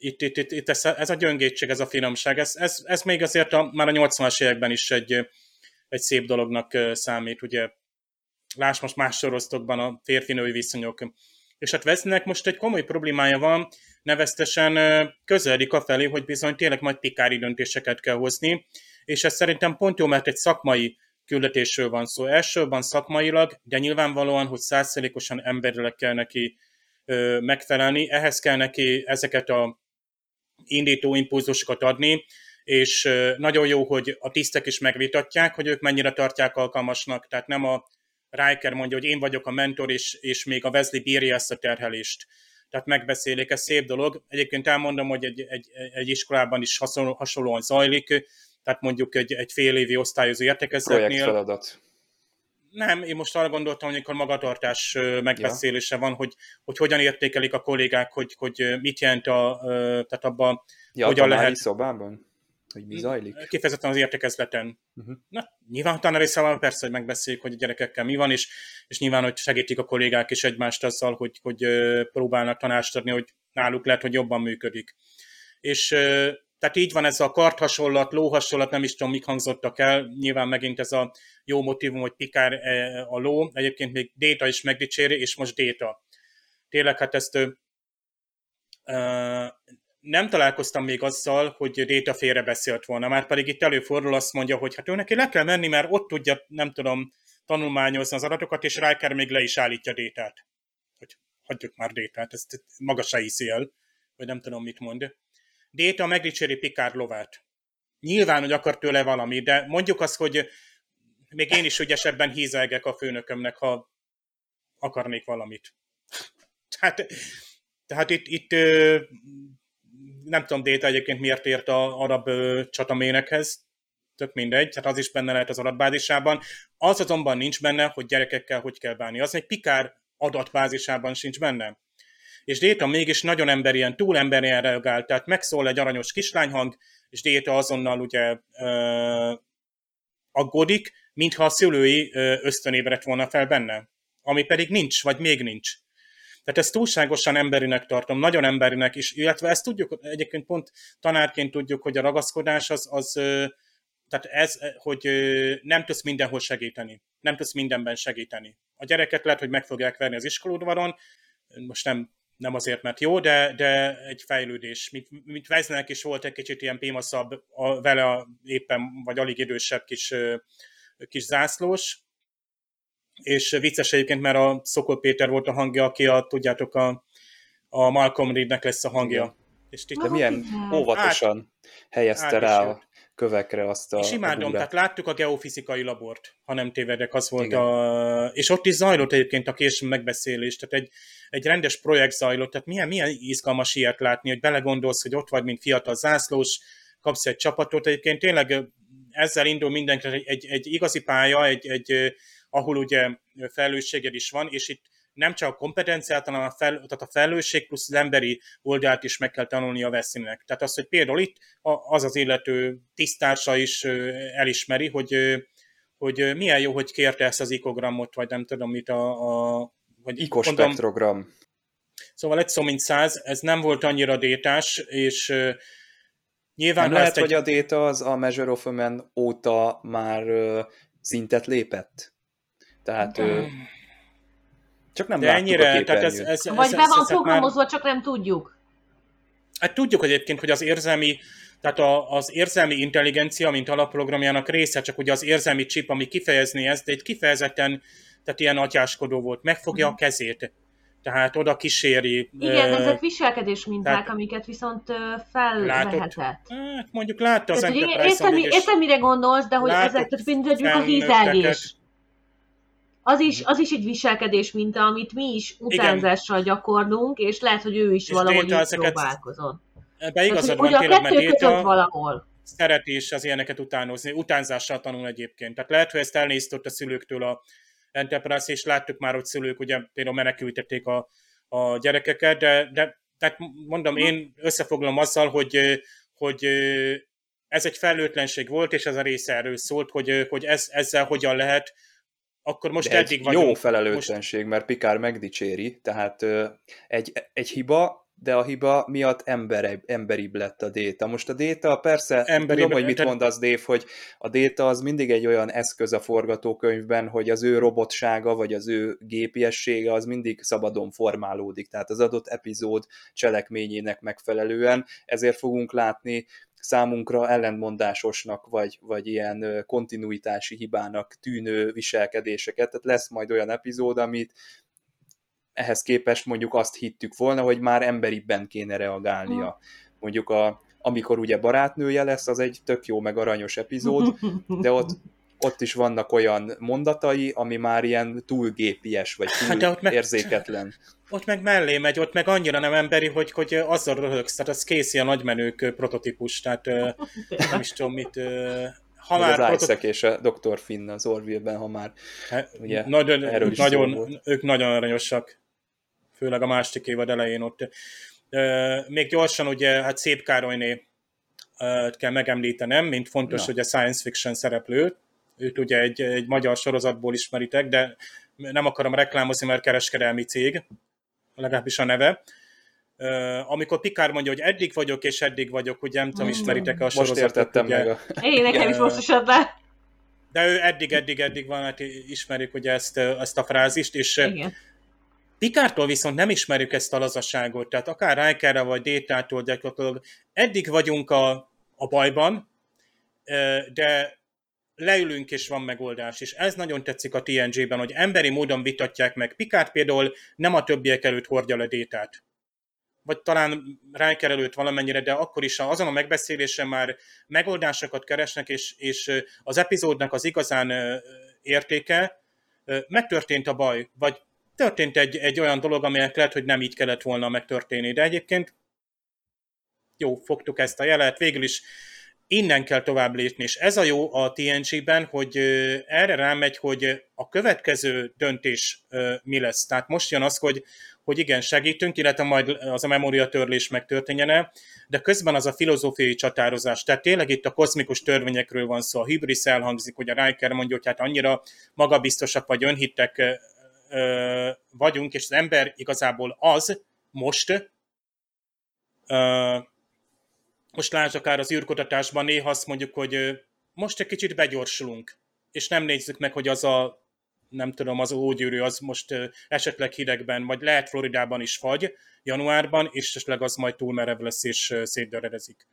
itt, itt, itt, itt ez, ez a gyöngétség, ez a finomság, ez, ez, ez még azért a, már a 80-as években is egy, egy szép dolognak számít, ugye láss most más sorosztokban a férfinői viszonyok. És hát Vesznek most egy komoly problémája van, neveztesen közeledik a felé, hogy bizony tényleg majd pikári döntéseket kell hozni, és ez szerintem pont jó, mert egy szakmai küldetésről van szó. Elsőben szakmailag, de nyilvánvalóan, hogy százszerékosan emberileg kell neki megfelelni, ehhez kell neki ezeket a indító impulzusokat adni, és nagyon jó, hogy a tisztek is megvitatják, hogy ők mennyire tartják alkalmasnak, tehát nem a Riker mondja, hogy én vagyok a mentor, és, és még a Wesley bírja ezt a terhelést. Tehát megbeszélik, ez szép dolog. Egyébként elmondom, hogy egy, egy, egy iskolában is hasonló, hasonlóan zajlik, tehát mondjuk egy, egy fél évi osztályozó értekezletnél. Projektfeladat. Nem, én most arra gondoltam, hogy amikor magatartás megbeszélése ja. van, hogy, hogy hogyan értékelik a kollégák, hogy, hogy mit jelent a, tehát abban, ja, hogyan lehet... szobában? Hogy mi zajlik? Kifejezetten az értekezleten. Uh-huh. Na, nyilván utána részával persze, hogy megbeszéljük, hogy a gyerekekkel mi van, és, és nyilván, hogy segítik a kollégák is egymást azzal, hogy, hogy próbálnak tanást adni, hogy náluk lehet, hogy jobban működik. És tehát így van ez a kart hasonlat, ló hasonlat, nem is tudom, mik hangzottak el. Nyilván megint ez a jó motivum, hogy Pikár e, a ló. Egyébként még Déta is megdicséri, és most Déta. Tényleg hát ezt ö, nem találkoztam még azzal, hogy Déta félre beszélt volna, már pedig itt előfordul azt mondja, hogy hát ő neki le kell menni, mert ott tudja, nem tudom, tanulmányozni az adatokat, és Riker még le is állítja Détát. Hogy hagyjuk már Détát, ezt maga se hiszi el, vagy nem tudom, mit mond. Déta megdicséri Pikár lovát. Nyilván, hogy akar tőle valami, de mondjuk azt, hogy még én is ügyesebben hízelgek a főnökömnek, ha akarnék valamit. Tehát, tehát itt, itt nem tudom Déta egyébként miért ért a arab csataménekhez, tök mindegy, tehát az is benne lehet az adatbázisában. Az azonban nincs benne, hogy gyerekekkel hogy kell bánni. Az egy Pikár adatbázisában sincs benne és Déta mégis nagyon emberien, túl emberien reagál, tehát megszól egy aranyos kislányhang, és Déta azonnal ugye ö, aggódik, mintha a szülői ö, ösztön ébredt volna fel benne, ami pedig nincs, vagy még nincs. Tehát ezt túlságosan emberinek tartom, nagyon emberinek is, illetve ezt tudjuk, egyébként pont tanárként tudjuk, hogy a ragaszkodás az, az tehát ez, hogy nem tudsz mindenhol segíteni, nem tudsz mindenben segíteni. A gyereket lehet, hogy meg fogják verni az iskolódvaron, most nem, nem azért, mert jó, de, de egy fejlődés. Mint, mint Veznek is volt egy kicsit ilyen pémaszabb, a, vele a, éppen, vagy alig idősebb kis, kis zászlós, és vicces egyébként, mert a Szokol Péter volt a hangja, aki a, tudjátok, a, a Malcolm Reednek lesz a hangja. És De milyen óvatosan át, helyezte át rá a kövekre azt a És imádom, a tehát láttuk a geofizikai labort, ha nem tévedek, az volt Igen. a... És ott is zajlott egyébként a későn megbeszélés, tehát egy, egy rendes projekt zajlott, tehát milyen, milyen izgalmas ilyet látni, hogy belegondolsz, hogy ott vagy, mint fiatal zászlós, kapsz egy csapatot, egyébként tényleg ezzel indul mindenki, egy, egy, egy igazi pálya, egy, egy, ahol ugye felelősséged is van, és itt nem csak a kompetenciát, hanem a, fel, tehát a felelősség plusz az emberi oldalt is meg kell tanulni a veszélynek. Tehát az, hogy például itt az az illető tisztársa is elismeri, hogy, hogy milyen jó, hogy kérte ezt az ikogramot, vagy nem tudom mit a... a vagy Ikospektrogram. Szóval egy szó mint száz, ez nem volt annyira détás, és nyilván... Nem lehet, egy... hogy a déta az a Measure of Man óta már szintet lépett? Tehát... De... Csak nem De ennyire, tehát ez, ez, Vagy ez, be van programozva, már... csak nem tudjuk. Hát tudjuk egyébként, hogy az érzelmi, tehát a, az érzelmi intelligencia, mint alapprogramjának része, csak ugye az érzelmi chip, ami kifejezni ezt, de egy kifejezetten, tehát ilyen atyáskodó volt, megfogja mm. a mhm. kezét, tehát oda kíséri. Igen, uh, ezek viselkedés minták, tehát, amiket viszont felvehetett. Hát mondjuk látta az tehát, Enterprise értem, értem, mire gondolsz, de hogy ezek, tehát mint a hízelgés az is, az is egy viselkedés minta, amit mi is utánzással gyakorlunk, és lehet, hogy ő is és valahogy így próbálkozon. Ebbe igazad van, tényleg, mert Déta valahol. szereti is az ilyeneket utánozni, utánzással tanul egyébként. Tehát lehet, hogy ezt elnézte a szülőktől a Enterprise, és láttuk már, hogy szülők ugye például menekültették a, a gyerekeket, de, de tehát mondom, én összefoglalom azzal, hogy, hogy ez egy felelőtlenség volt, és ez a része erről szólt, hogy, hogy ez, ezzel hogyan lehet akkor most De eddig vagyunk. Jó felelőtlenség, most... mert Pikár megdicséri, tehát egy, egy hiba, de a hiba miatt emberi, emberibb lett a déta. Most a déta, persze, emberi, tudom, hogy mit te... mondasz, Dave, hogy a déta az mindig egy olyan eszköz a forgatókönyvben, hogy az ő robotsága, vagy az ő gépiessége az mindig szabadon formálódik, tehát az adott epizód cselekményének megfelelően, ezért fogunk látni számunkra ellentmondásosnak, vagy, vagy ilyen kontinuitási hibának tűnő viselkedéseket. Tehát lesz majd olyan epizód, amit ehhez képest mondjuk azt hittük volna, hogy már emberibben kéne reagálnia. Mondjuk a, amikor ugye barátnője lesz, az egy tök jó meg aranyos epizód, de ott ott is vannak olyan mondatai, ami már ilyen túl gépies, vagy túl hát de ott meg, érzéketlen. Ott meg mellé megy, ott meg annyira nem emberi, hogy, hogy azzal röhögsz, tehát az kész ilyen nagymenők prototípus, tehát nem is tudom mit... Ha már az Isaac és a Dr. Finn az Orville-ben, ha már hát, ugye, nagyon, erről is nagyon, Ők nagyon aranyosak, főleg a második évad elején ott. Még gyorsan ugye, hát Szép Károlyné kell megemlítenem, mint fontos, Na. hogy a science fiction szereplő, őt ugye egy, egy magyar sorozatból ismeritek, de nem akarom reklámozni, mert kereskedelmi cég, legalábbis a neve. Uh, amikor Pikár mondja, hogy eddig vagyok, és eddig vagyok, ugye nem tudom, ismeritek a sorozatot. Most értettem ugye. meg a... Én nekem is most is le. De ő eddig, eddig, eddig van, hát ismerjük ugye ezt, ezt a frázist, és Igen. Pikártól viszont nem ismerjük ezt a lazaságot, tehát akár Rikerre vagy Détától gyakorlatilag eddig vagyunk a, a bajban, de leülünk és van megoldás, és ez nagyon tetszik a TNG-ben, hogy emberi módon vitatják meg. Pikát például nem a többiek előtt hordja le détát. Vagy talán Riker előtt valamennyire, de akkor is azon a megbeszélésen már megoldásokat keresnek, és, és az epizódnak az igazán értéke, megtörtént a baj, vagy történt egy, egy olyan dolog, amelyek lehet, hogy nem így kellett volna megtörténni, de egyébként jó, fogtuk ezt a jelet, végül is innen kell tovább lépni, és ez a jó a TNG-ben, hogy erre rámegy, hogy a következő döntés mi lesz. Tehát most jön az, hogy, hogy igen, segítünk, illetve majd az a memóriatörlés megtörténjene, de közben az a filozófiai csatározás. Tehát tényleg itt a kozmikus törvényekről van szó. A hibris elhangzik, hogy a Riker mondja, hogy hát annyira magabiztosak vagy önhittek ö, vagyunk, és az ember igazából az most, ö, most lásd akár az űrkutatásban néha azt mondjuk, hogy most egy kicsit begyorsulunk, és nem nézzük meg, hogy az a nem tudom, az ógyűrű az most esetleg hidegben, vagy lehet Floridában is fagy januárban, és esetleg az majd túl merev lesz, és szétdöredezik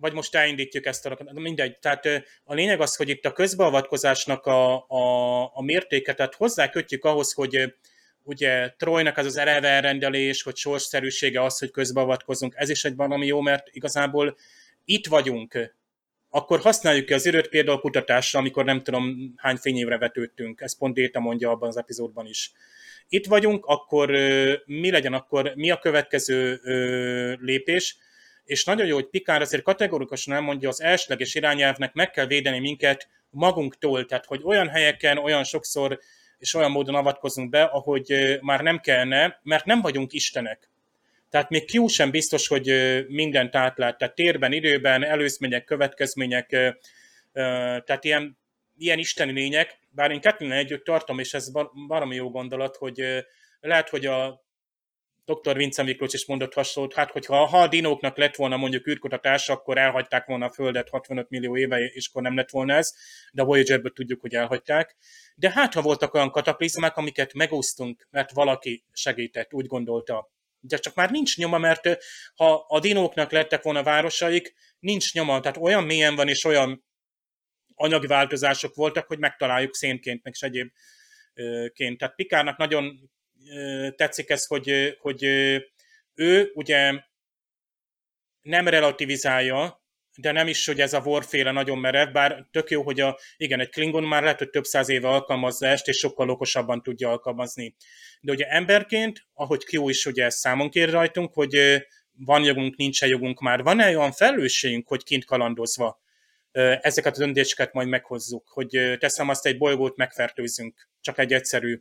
vagy most elindítjuk ezt a mindegy. Tehát a lényeg az, hogy itt a közbeavatkozásnak a, a, a mértéket, tehát hozzá kötjük ahhoz, hogy ugye Trojnak az az eleve rendelés, hogy sorsszerűsége az, hogy közbeavatkozunk, ez is egy valami jó, mert igazából itt vagyunk, akkor használjuk ki az időt például kutatásra, amikor nem tudom hány fényévre vetődtünk. Ez pont Déta mondja abban az epizódban is. Itt vagyunk, akkor mi legyen akkor, mi a következő lépés? és nagyon jó, hogy Pikár azért kategorikusan elmondja, az elsőleges irányelvnek meg kell védeni minket magunktól, tehát hogy olyan helyeken, olyan sokszor és olyan módon avatkozunk be, ahogy már nem kellene, mert nem vagyunk istenek. Tehát még Q sem biztos, hogy mindent átlát, tehát térben, időben, előzmények, következmények, tehát ilyen, ilyen isteni lények, bár én kettőn együtt tartom, és ez baromi jó gondolat, hogy lehet, hogy a dr. Vince Miklós is mondott hasonlót, hát hogyha ha a dinóknak lett volna mondjuk űrkutatás, akkor elhagyták volna a Földet 65 millió éve, és akkor nem lett volna ez, de a Voyagerből tudjuk, hogy elhagyták. De hát, ha voltak olyan kataklizmák, amiket megúsztunk, mert valaki segített, úgy gondolta. De csak már nincs nyoma, mert ha a dinóknak lettek volna városaik, nincs nyoma, tehát olyan mélyen van, és olyan anyagi változások voltak, hogy megtaláljuk szénként, meg egyébként. Tehát Pikárnak nagyon tetszik ez, hogy, hogy ő ugye nem relativizálja, de nem is, hogy ez a warfare nagyon merev, bár tök jó, hogy a, igen, egy Klingon már lehet, hogy több száz éve alkalmazza ezt, és sokkal okosabban tudja alkalmazni. De ugye emberként, ahogy Q is ugye számon kér rajtunk, hogy van jogunk, nincs jogunk már, van-e olyan felelősségünk, hogy kint kalandozva ezeket a döntéseket majd meghozzuk, hogy teszem azt egy bolygót megfertőzünk, csak egy egyszerű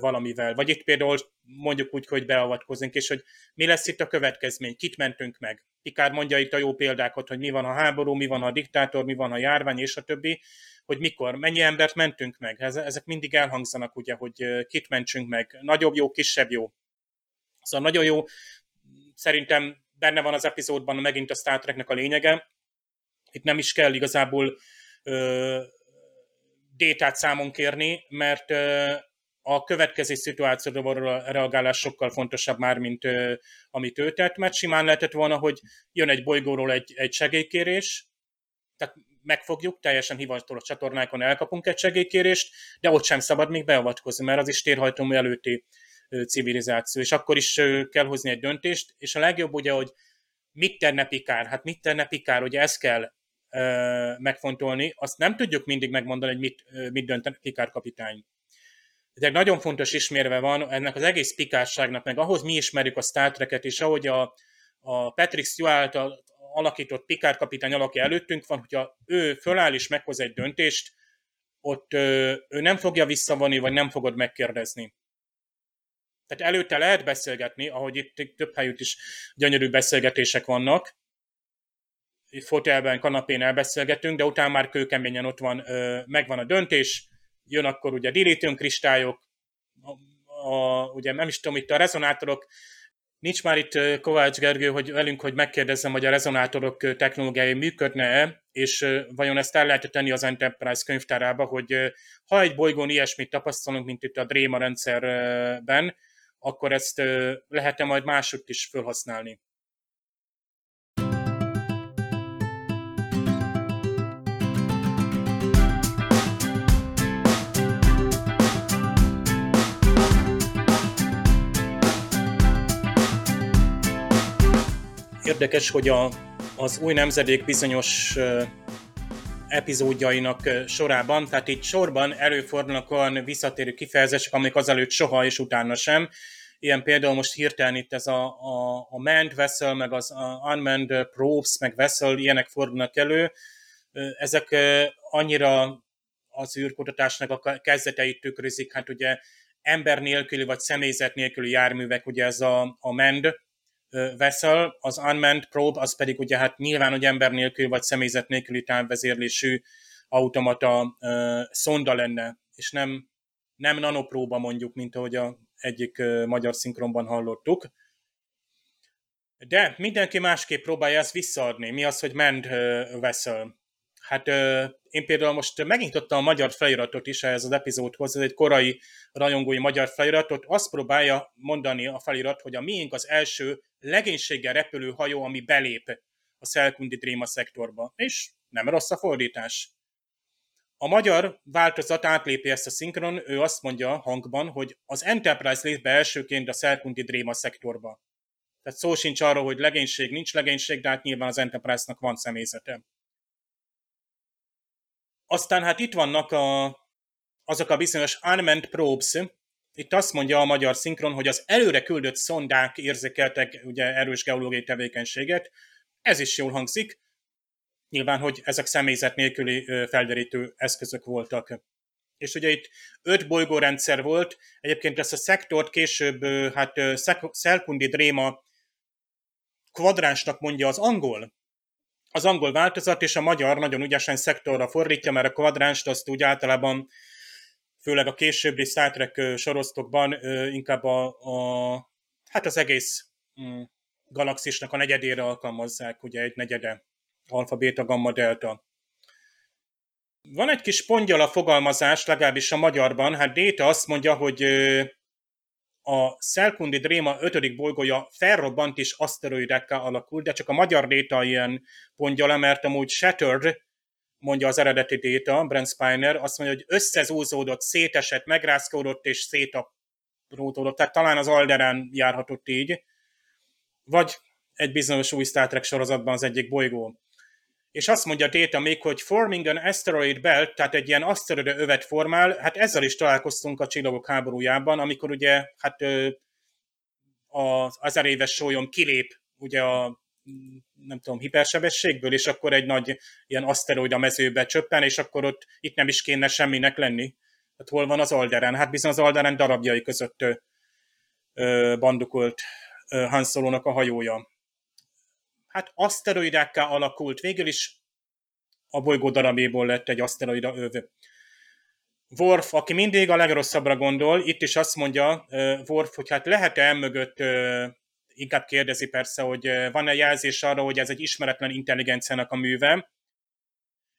valamivel. Vagy itt például mondjuk úgy, hogy beavatkozunk, és hogy mi lesz itt a következmény, kit mentünk meg. Pikár mondja itt a jó példákat, hogy mi van a háború, mi van a diktátor, mi van a járvány, és a többi, hogy mikor, mennyi embert mentünk meg. Ezek mindig elhangzanak, ugye, hogy kit mentsünk meg. Nagyobb jó, kisebb jó. Szóval nagyon jó, szerintem benne van az epizódban megint a Star Treknek a lényege. Itt nem is kell igazából ö, détát számon kérni, mert a következő szituációra való reagálás sokkal fontosabb már, mint ö, amit ő tett, mert simán lehetett volna, hogy jön egy bolygóról egy, egy segélykérés, tehát megfogjuk, teljesen hivatalos csatornákon elkapunk egy segélykérést, de ott sem szabad még beavatkozni, mert az is térhajtó előtti civilizáció, és akkor is kell hozni egy döntést, és a legjobb ugye, hogy mit tenne Pikár, hát mit tenne Pikár, ugye ezt kell ö, megfontolni, azt nem tudjuk mindig megmondani, hogy mit, mit dönt Pikár kapitány egy nagyon fontos ismérve van ennek az egész pikásságnak, meg ahhoz mi ismerjük a Star Trek-et, és ahogy a, a Patrick Stewart alakított Picard kapitány alakja előttünk van, hogyha ő föláll és meghoz egy döntést, ott ő nem fogja visszavonni, vagy nem fogod megkérdezni. Tehát előtte lehet beszélgetni, ahogy itt több helyütt is gyönyörű beszélgetések vannak, fotelben, kanapén elbeszélgetünk, de utána már kőkeményen ott van, megvan a döntés, jön akkor ugye dilithium kristályok, a, a, ugye nem is tudom, itt a rezonátorok, nincs már itt Kovács Gergő, hogy velünk, hogy megkérdezzem, hogy a rezonátorok technológiai működne-e, és vajon ezt el lehet tenni az Enterprise könyvtárába, hogy ha egy bolygón ilyesmit tapasztalunk, mint itt a Dréma rendszerben, akkor ezt lehet-e majd másutt is felhasználni. Érdekes, hogy a, az új nemzedék bizonyos epizódjainak sorában, tehát itt sorban előfordulnak olyan visszatérő kifejezések, amik azelőtt soha és utána sem. Ilyen például most hirtelen itt ez a, a, a manned vessel, meg az unmanned probes, meg vessel, ilyenek fordulnak elő. Ezek annyira az űrkutatásnak a kezdeteit tükrözik, hát ugye ember nélküli vagy személyzet nélküli járművek, ugye ez a, a manned, vessel, az unmanned probe, az pedig ugye hát nyilván, hogy ember nélkül vagy személyzet nélküli távvezérlésű automata uh, szonda lenne, és nem nem nanopróba mondjuk, mint ahogy a egyik magyar szinkronban hallottuk. De mindenki másképp próbálja ezt visszaadni. Mi az, hogy ment vessel? Hát én például most megnyitottam a magyar feliratot is ehhez az epizódhoz, ez egy korai rajongói magyar feliratot, azt próbálja mondani a felirat, hogy a miénk az első legénységgel repülő hajó, ami belép a Szelkundi Dréma szektorba. És nem rossz a fordítás. A magyar változat átlépi ezt a szinkron, ő azt mondja hangban, hogy az Enterprise lép be elsőként a Szelkundi Dréma szektorba. Tehát szó sincs arról, hogy legénység, nincs legénység, de hát nyilván az Enterprise-nak van személyzete. Aztán hát itt vannak a, azok a bizonyos unmanned probes, itt azt mondja a magyar szinkron, hogy az előre küldött szondák érzékeltek ugye erős geológiai tevékenységet. Ez is jól hangzik. Nyilván, hogy ezek személyzet nélküli felderítő eszközök voltak. És ugye itt öt bolygórendszer volt, egyébként ezt a szektort később, hát Szelkundi Dréma kvadránsnak mondja az angol, az angol változat, és a magyar nagyon ügyesen szektorra fordítja, mert a kvadránst azt úgy általában, főleg a későbbi Star Trek soroztokban inkább a, a hát az egész mm, galaxisnak a negyedére alkalmazzák, ugye egy negyede, alfa, beta, gamma, delta. Van egy kis pongyal a fogalmazás, legalábbis a magyarban, hát Déta azt mondja, hogy a Szelkundi Dréma ötödik bolygója felrobbant és aszteroidekkel alakult, de csak a magyar déta ilyen pontja le, mert amúgy Shattered, mondja az eredeti déta, Brent Spiner, azt mondja, hogy összezúzódott, szétesett, megrázkódott és szétaprótódott, tehát talán az Alderen járhatott így, vagy egy bizonyos új Star Trek sorozatban az egyik bolygó és azt mondja Data még, hogy forming an asteroid belt, tehát egy ilyen aszteroid övet formál, hát ezzel is találkoztunk a csillagok háborújában, amikor ugye hát az ezer éves sólyom kilép ugye a nem tudom, hipersebességből, és akkor egy nagy ilyen aszteroid a mezőbe csöppen, és akkor ott itt nem is kéne semminek lenni. Hát hol van az Alderen? Hát bizony az Alderen darabjai között ö, bandukolt ö, Han a hajója hát aszteroidákká alakult, végül is a bolygó darabéból lett egy aszteroida öv. Worf, aki mindig a legrosszabbra gondol, itt is azt mondja uh, Worf, hogy hát lehet-e mögött, uh, inkább kérdezi persze, hogy uh, van-e jelzés arra, hogy ez egy ismeretlen intelligenciának a műve,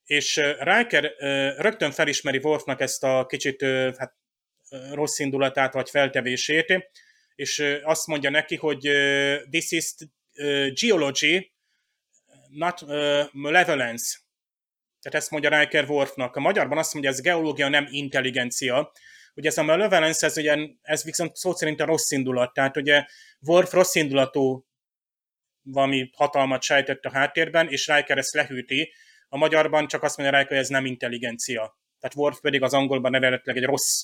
és Riker rögtön felismeri Worfnak ezt a kicsit hát, rossz indulatát vagy feltevését, és azt mondja neki, hogy this is geology, not malevolence. Tehát ezt mondja Riker Worfnak. A magyarban azt mondja, ez geológia, nem intelligencia. Ugye ez a malevolence, ez, ugye, ez viszont szó szerint a rossz indulat. Tehát ugye Worf rossz indulatú valami hatalmat sejtett a háttérben, és Riker ezt lehűti. A magyarban csak azt mondja Riker, hogy ez nem intelligencia. Tehát Worf pedig az angolban eredetileg egy rossz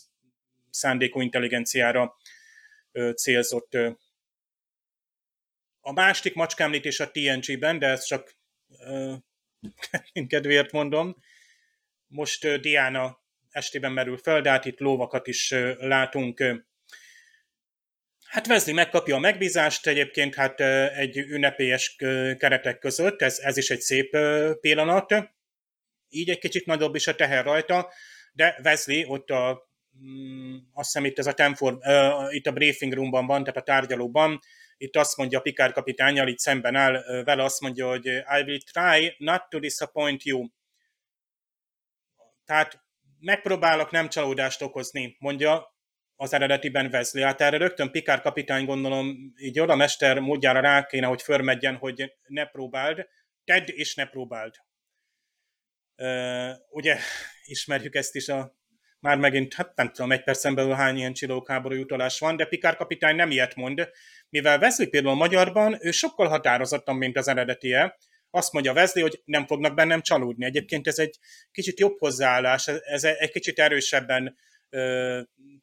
szándékú intelligenciára ö, célzott ö, a másik macskámlítés a TNG-ben, de ezt csak uh, kedvéért mondom. Most uh, Diana estében merül fel, de hát itt lóvakat is uh, látunk. Hát Wesley megkapja a megbízást, egyébként hát egy ünnepélyes keretek között, ez, ez is egy szép pillanat. Így egy kicsit nagyobb is a teher rajta, de Wesley ott a, mm, azt hiszem itt ez a Temfor, uh, itt a briefing roomban van, tehát a tárgyalóban, itt azt mondja a Pikár kapitányjal, itt szemben áll vele, azt mondja, hogy I will try not to disappoint you. Tehát megpróbálok nem csalódást okozni, mondja az eredetiben Wesley. Hát erre rögtön Pikár kapitány gondolom, így oda mester módjára rá kéne, hogy förmedjen, hogy ne próbáld, tedd és ne próbáld. Ugye ismerjük ezt is a már megint, hát nem tudom, egy percen belül hány ilyen csillókáború utalás van, de Pikár kapitány nem ilyet mond, mivel Wesley például magyarban, ő sokkal határozottan, mint az eredetie, azt mondja Wesley, hogy nem fognak bennem csalódni. Egyébként ez egy kicsit jobb hozzáállás, ez egy kicsit erősebben,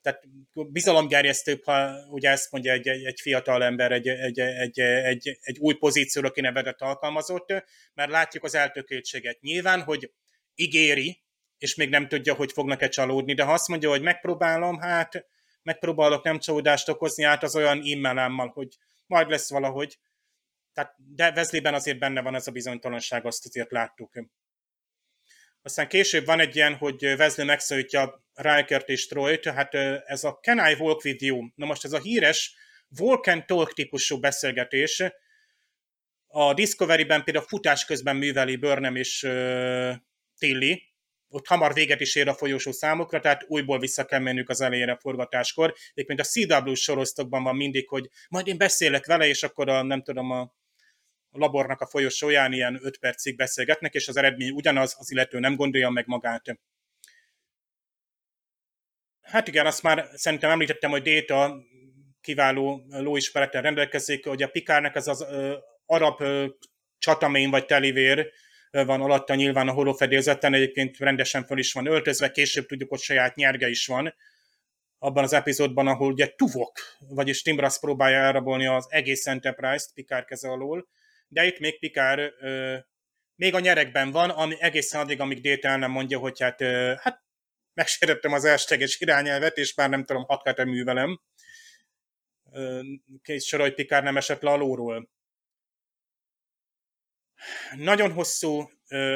tehát bizalomgerjesztőbb, ha ugye ezt mondja egy, egy fiatal ember, egy, egy, egy, egy, egy új pozícióra kinevedett alkalmazott, mert látjuk az eltökéltséget. Nyilván, hogy ígéri, és még nem tudja, hogy fognak-e csalódni, de ha azt mondja, hogy megpróbálom, hát megpróbálok nem csalódást okozni, hát az olyan immelámmal, hogy majd lesz valahogy. Tehát, de Wesleyben azért benne van ez a bizonytalanság, azt azért láttuk. Aztán később van egy ilyen, hogy Wesley megszólítja Rikert és Troyt, hát ez a Can I Walk With You? Na most ez a híres Walk and Talk típusú beszélgetés, a Discovery-ben például futás közben műveli Burnham és uh, Tilly, ott hamar véget is ér a folyosó számokra, tehát újból vissza kell mennünk az elejére forgatáskor. Egyébként a CW sorosztokban van mindig, hogy majd én beszélek vele, és akkor a, nem tudom, a, a labornak a folyosóján ilyen 5 percig beszélgetnek, és az eredmény ugyanaz, az illető nem gondolja meg magát. Hát igen, azt már szerintem említettem, hogy Data kiváló lóismerettel rendelkezik, hogy a Pikárnak ez az arab csatamén vagy telivér van alatta nyilván a holófedélzeten, egyébként rendesen fel is van öltözve, később tudjuk, hogy saját nyerge is van, abban az epizódban, ahol ugye Tuvok, vagyis Timbras próbálja elrabolni az egész Enterprise-t Pikár keze alól, de itt még Pikár ö, még a nyerekben van, ami egészen addig, amíg Data el nem mondja, hogy hát, ö, hát megsértettem az elsőleges irányelvet, és már nem tudom, hat művelem. Kész sorolj Pikár nem esett le alóról. Nagyon hosszú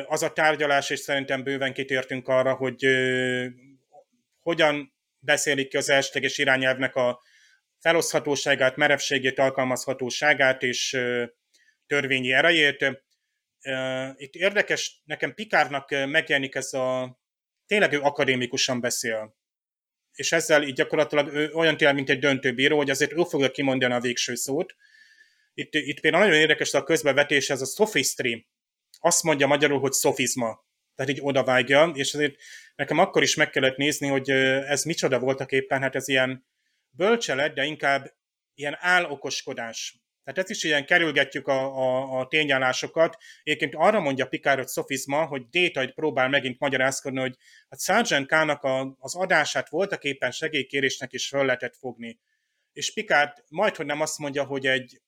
az a tárgyalás, és szerintem bőven kitértünk arra, hogy hogyan beszélik ki az elsőleges irányelvnek a feloszthatóságát, merevségét, alkalmazhatóságát és törvényi erejét. Itt érdekes, nekem Pikárnak megjelenik ez a, tényleg ő akadémikusan beszél. És ezzel így gyakorlatilag ő olyan tényleg, mint egy döntőbíró, hogy azért ő fogja kimondani a végső szót, itt, itt például nagyon érdekes a közbevetés, ez a sophistry. Azt mondja magyarul, hogy sofizma. Tehát így odavágja, és azért nekem akkor is meg kellett nézni, hogy ez micsoda voltak éppen, hát ez ilyen bölcselet, de inkább ilyen állokoskodás. Tehát ez is ilyen kerülgetjük a, a, a tényállásokat. Egyébként arra mondja Picard, hogy szofizma, hogy Data próbál megint magyarázkodni, hogy a Sergeant K-nak a, az adását voltak éppen segélykérésnek is föl lehetett fogni. És Picard majd, hogy nem azt mondja, hogy egy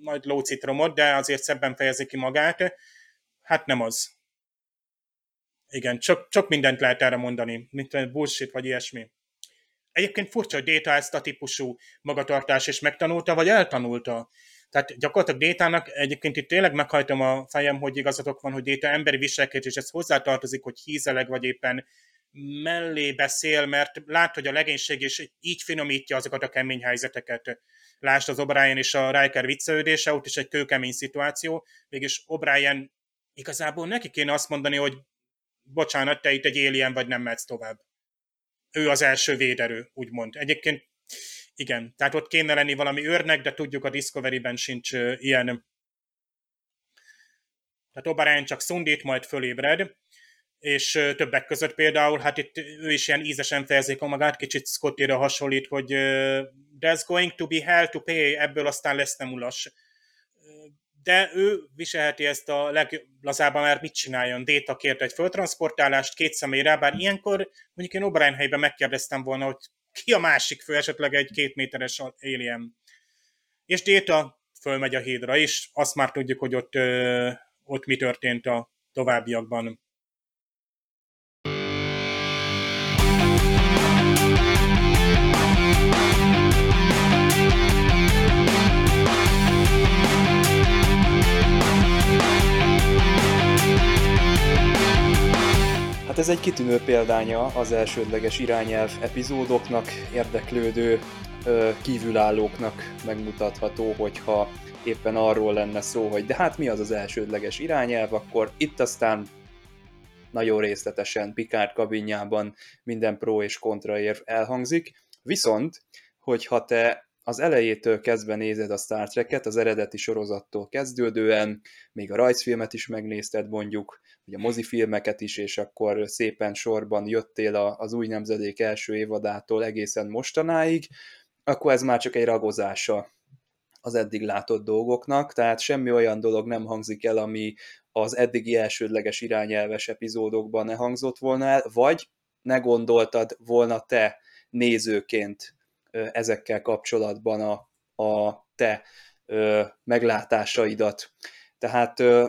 nagy lócitromot, de azért szebben fejezi ki magát. Hát nem az. Igen, csak, csak mindent lehet erre mondani, mint bullshit vagy ilyesmi. Egyébként furcsa, hogy Data ezt a típusú magatartás is megtanulta, vagy eltanulta. Tehát gyakorlatilag Détának egyébként itt tényleg meghajtom a fejem, hogy igazatok van, hogy Déta emberi viselkedés, és ez hozzátartozik, hogy hízeleg, vagy éppen mellé beszél, mert lát, hogy a legénység is így finomítja azokat a kemény helyzeteket. Lásd az O'Brien és a Riker viccelődése, ott is egy kőkemény szituáció, mégis O'Brien igazából neki kéne azt mondani, hogy bocsánat, te itt egy alien vagy, nem mehetsz tovább. Ő az első véderő, úgymond. Egyébként igen, tehát ott kéne lenni valami őrnek, de tudjuk a Discovery-ben sincs ilyen. Tehát O'Brien csak szundít, majd fölébred, és többek között például, hát itt ő is ilyen ízesen fejezik magát, kicsit Scottyra hasonlít, hogy there's going to be hell to pay, ebből aztán lesz nem ulas. De ő viselheti ezt a leglazábban, mert mit csináljon? Déta kért egy föltransportálást két személyre, bár ilyenkor mondjuk én O'Brien helyben megkérdeztem volna, hogy ki a másik fő, esetleg egy két méteres alien. És Déta fölmegy a hídra, és azt már tudjuk, hogy ott, ott mi történt a továbbiakban. Hát ez egy kitűnő példánya az elsődleges irányelv epizódoknak, érdeklődő kívülállóknak megmutatható, hogyha éppen arról lenne szó, hogy de hát mi az az elsődleges irányelv, akkor itt aztán nagyon részletesen Picard kabinjában minden pro és kontra érv elhangzik. Viszont, hogyha te az elejétől kezdve nézed a Star Trek-et, az eredeti sorozattól kezdődően, még a rajzfilmet is megnézted mondjuk, vagy a mozifilmeket is, és akkor szépen sorban jöttél az új nemzedék első évadától egészen mostanáig, akkor ez már csak egy ragozása az eddig látott dolgoknak, tehát semmi olyan dolog nem hangzik el, ami az eddigi elsődleges irányelves epizódokban ne hangzott volna el, vagy ne gondoltad volna te nézőként ezekkel kapcsolatban a, a te ö, meglátásaidat. Tehát ö,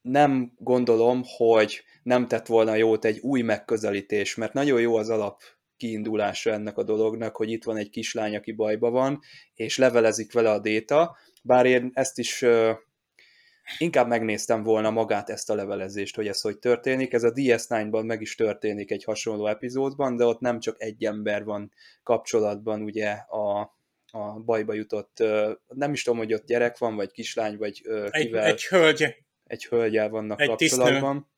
nem gondolom, hogy nem tett volna jót egy új megközelítés, mert nagyon jó az alap kiindulása ennek a dolognak, hogy itt van egy kislány, aki bajba van, és levelezik vele a déta, bár én ezt is inkább megnéztem volna magát ezt a levelezést, hogy ez hogy történik. Ez a DS9-ban meg is történik egy hasonló epizódban, de ott nem csak egy ember van kapcsolatban ugye a, a bajba jutott, nem is tudom, hogy ott gyerek van, vagy kislány, vagy kivel. Egy, egy hölgy. Egy hölgyel vannak egy kapcsolatban. Tisztnő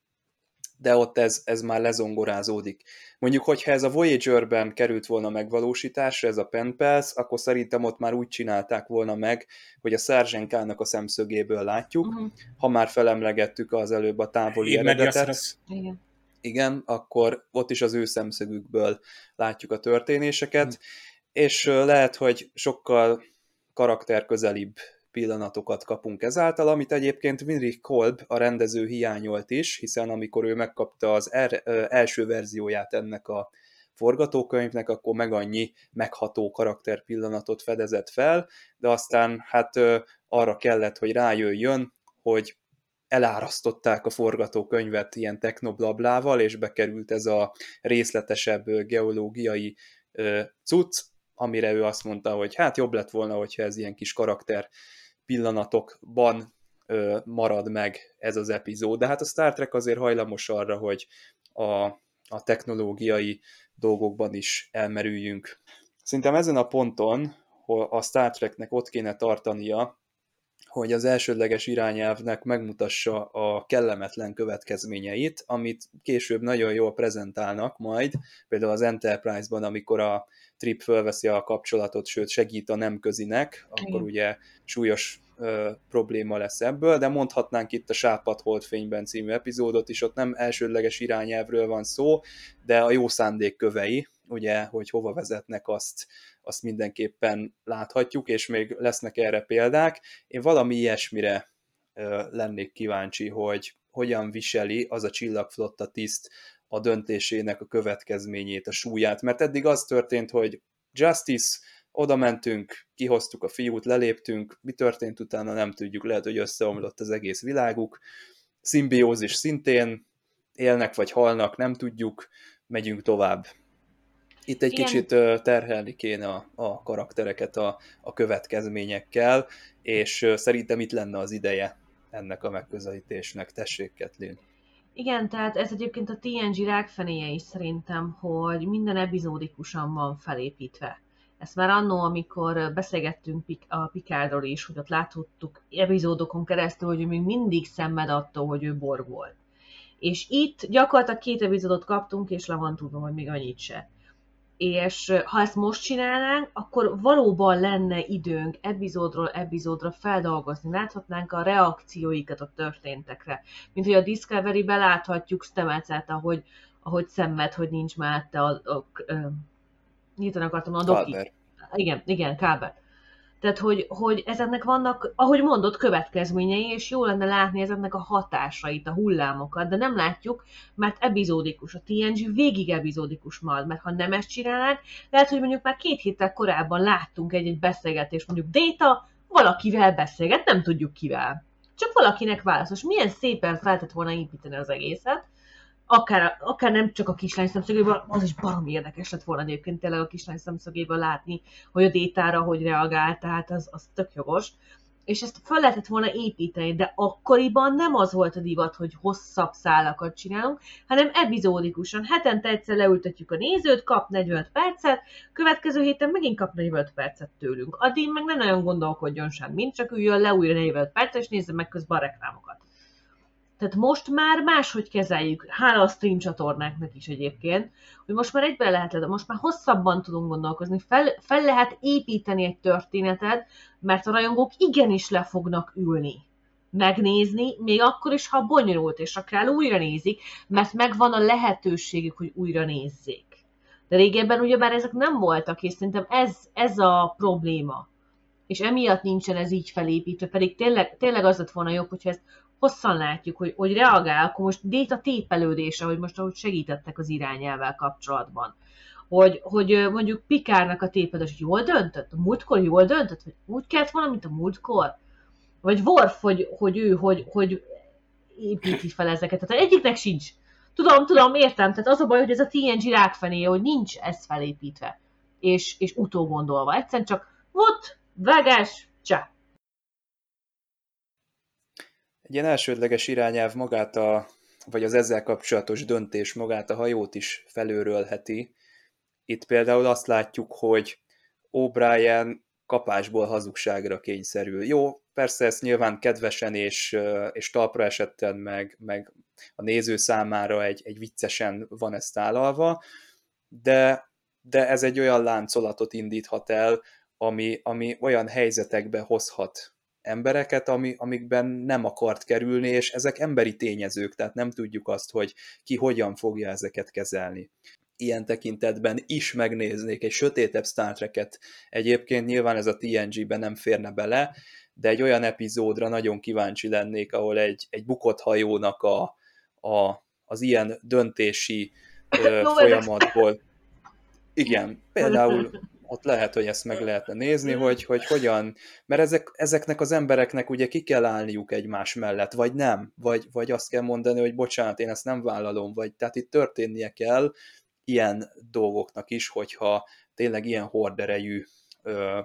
de ott ez, ez már lezongorázódik. Mondjuk, hogyha ez a Voyager-ben került volna megvalósításra, ez a Penpels, akkor szerintem ott már úgy csinálták volna meg, hogy a Szerzsenkának a szemszögéből látjuk, uh-huh. ha már felemlegettük az előbb a távoli Én eredetet. Igen. Igen, akkor ott is az ő szemszögükből látjuk a történéseket, uh-huh. és lehet, hogy sokkal karakterközelibb pillanatokat kapunk ezáltal, amit egyébként Winrich Kolb, a rendező hiányolt is, hiszen amikor ő megkapta az er, első verzióját ennek a forgatókönyvnek, akkor meg annyi megható karakter pillanatot fedezett fel, de aztán hát arra kellett, hogy rájöjjön, hogy elárasztották a forgatókönyvet ilyen technoblablával, és bekerült ez a részletesebb geológiai cucc, amire ő azt mondta, hogy hát jobb lett volna, hogyha ez ilyen kis karakter pillanatokban ö, marad meg ez az epizód. De hát a Star Trek azért hajlamos arra, hogy a, a technológiai dolgokban is elmerüljünk. Szerintem ezen a ponton a Star Treknek ott kéne tartania, hogy az elsődleges irányelvnek megmutassa a kellemetlen következményeit, amit később nagyon jól prezentálnak majd, például az Enterprise-ban, amikor a Trip fölveszi a kapcsolatot, sőt segít a nemközinek, akkor ugye súlyos ö, probléma lesz ebből, de mondhatnánk itt a Sápat Holdfényben című epizódot is, ott nem elsődleges irányelvről van szó, de a jó szándék kövei, ugye, hogy hova vezetnek, azt, azt mindenképpen láthatjuk, és még lesznek erre példák. Én valami ilyesmire ö, lennék kíváncsi, hogy hogyan viseli az a csillagflotta tiszt a döntésének a következményét, a súlyát, mert eddig az történt, hogy Justice, oda mentünk, kihoztuk a fiút, leléptünk, mi történt utána nem tudjuk, lehet, hogy összeomlott az egész világuk, szimbiózis szintén, élnek vagy halnak, nem tudjuk, megyünk tovább. Itt egy Igen. kicsit terhelni kéne a, a karaktereket a, a következményekkel, és szerintem itt lenne az ideje ennek a megközelítésnek. Tessék, Ketlin. Igen, tehát ez egyébként a TNG rákfenéje is szerintem, hogy minden epizódikusan van felépítve. Ezt már annó, amikor beszélgettünk a Picardról is, hogy ott láthattuk epizódokon keresztül, hogy ő még mindig szenved attól, hogy ő borg volt. És itt gyakorlatilag két epizódot kaptunk, és le van tudva, hogy még annyit se és ha ezt most csinálnánk, akkor valóban lenne időnk epizódról epizódra feldolgozni, láthatnánk a reakcióikat a történtekre. Mint hogy a Discovery-be láthatjuk Stemecet, ahogy, ahogy szenved, hogy nincs már a, a, a, a akartam a doki. Igen, igen, Kábert. Tehát, hogy, hogy ezeknek vannak, ahogy mondott, következményei, és jó lenne látni ezeknek a hatásait, a hullámokat, de nem látjuk, mert epizódikus. A TNG végig epizódikus marad, mert ha nem ezt csinálnánk, lehet, hogy mondjuk már két héttel korábban láttunk egy-egy beszélgetést, mondjuk Data valakivel beszélget, nem tudjuk kivel. Csak valakinek válaszos. Milyen szépen feltett volna építeni az egészet, akár, akár nem csak a kislány szemszögéből, az is baromi érdekes lett volna egyébként tényleg a kislány szemszögéből látni, hogy a détára hogy reagál, tehát az, az tök jogos. És ezt fel lehetett volna építeni, de akkoriban nem az volt a divat, hogy hosszabb szálakat csinálunk, hanem epizódikusan. Hetente egyszer leültetjük a nézőt, kap 45 percet, következő héten megint kap 45 percet tőlünk. Addig meg nem nagyon gondolkodjon semmit, csak üljön le újra 45 percet, és nézze meg közben a reklámokat. Tehát most már máshogy kezeljük, hála a stream csatornáknak is egyébként, hogy most már egyben lehet le, most már hosszabban tudunk gondolkozni, fel, fel lehet építeni egy történetet, mert a rajongók igenis le fognak ülni megnézni, még akkor is, ha bonyolult, és akár újra nézik, mert megvan a lehetőségük, hogy újra nézzék. De régebben ugyebár ezek nem voltak, és szerintem ez, ez a probléma. És emiatt nincsen ez így felépítve, pedig tényleg, tényleg az lett volna jobb, hogyha ezt hosszan látjuk, hogy, hogy reagál, akkor most déta tépelődése, hogy most ahogy segítettek az irányelvel kapcsolatban. Hogy, hogy mondjuk Pikárnak a tépedés, jól döntött, a múltkor jól döntött, vagy úgy kellett mint a múltkor. Vagy Worf, hogy, hogy ő, hogy, hogy építi fel ezeket. Tehát egyiknek sincs. Tudom, tudom, értem. Tehát az a baj, hogy ez a TNG rákfené, hogy nincs ez felépítve. És, és utógondolva. Egyszerűen csak volt, vágás, csá. Egy ilyen elsődleges irányelv magát a, vagy az ezzel kapcsolatos döntés magát a hajót is felőrölheti. Itt például azt látjuk, hogy O'Brien kapásból hazugságra kényszerül. Jó, persze ezt nyilván kedvesen és, és talpra esetten, meg, meg a néző számára egy, egy viccesen van ezt tálalva, de, de ez egy olyan láncolatot indíthat el, ami, ami olyan helyzetekbe hozhat embereket, ami, amikben nem akart kerülni, és ezek emberi tényezők, tehát nem tudjuk azt, hogy ki hogyan fogja ezeket kezelni. Ilyen tekintetben is megnéznék egy sötétebb Star Trek-et. Egyébként nyilván ez a TNG-ben nem férne bele, de egy olyan epizódra nagyon kíváncsi lennék, ahol egy, egy bukott hajónak a, a, az ilyen döntési ö, folyamatból. Igen, például ott lehet, hogy ezt meg lehetne nézni, hogy, hogy hogyan, mert ezek, ezeknek az embereknek ugye ki kell állniuk egymás mellett, vagy nem, vagy, vagy azt kell mondani, hogy bocsánat, én ezt nem vállalom, vagy tehát itt történnie kell ilyen dolgoknak is, hogyha tényleg ilyen horderejű ö,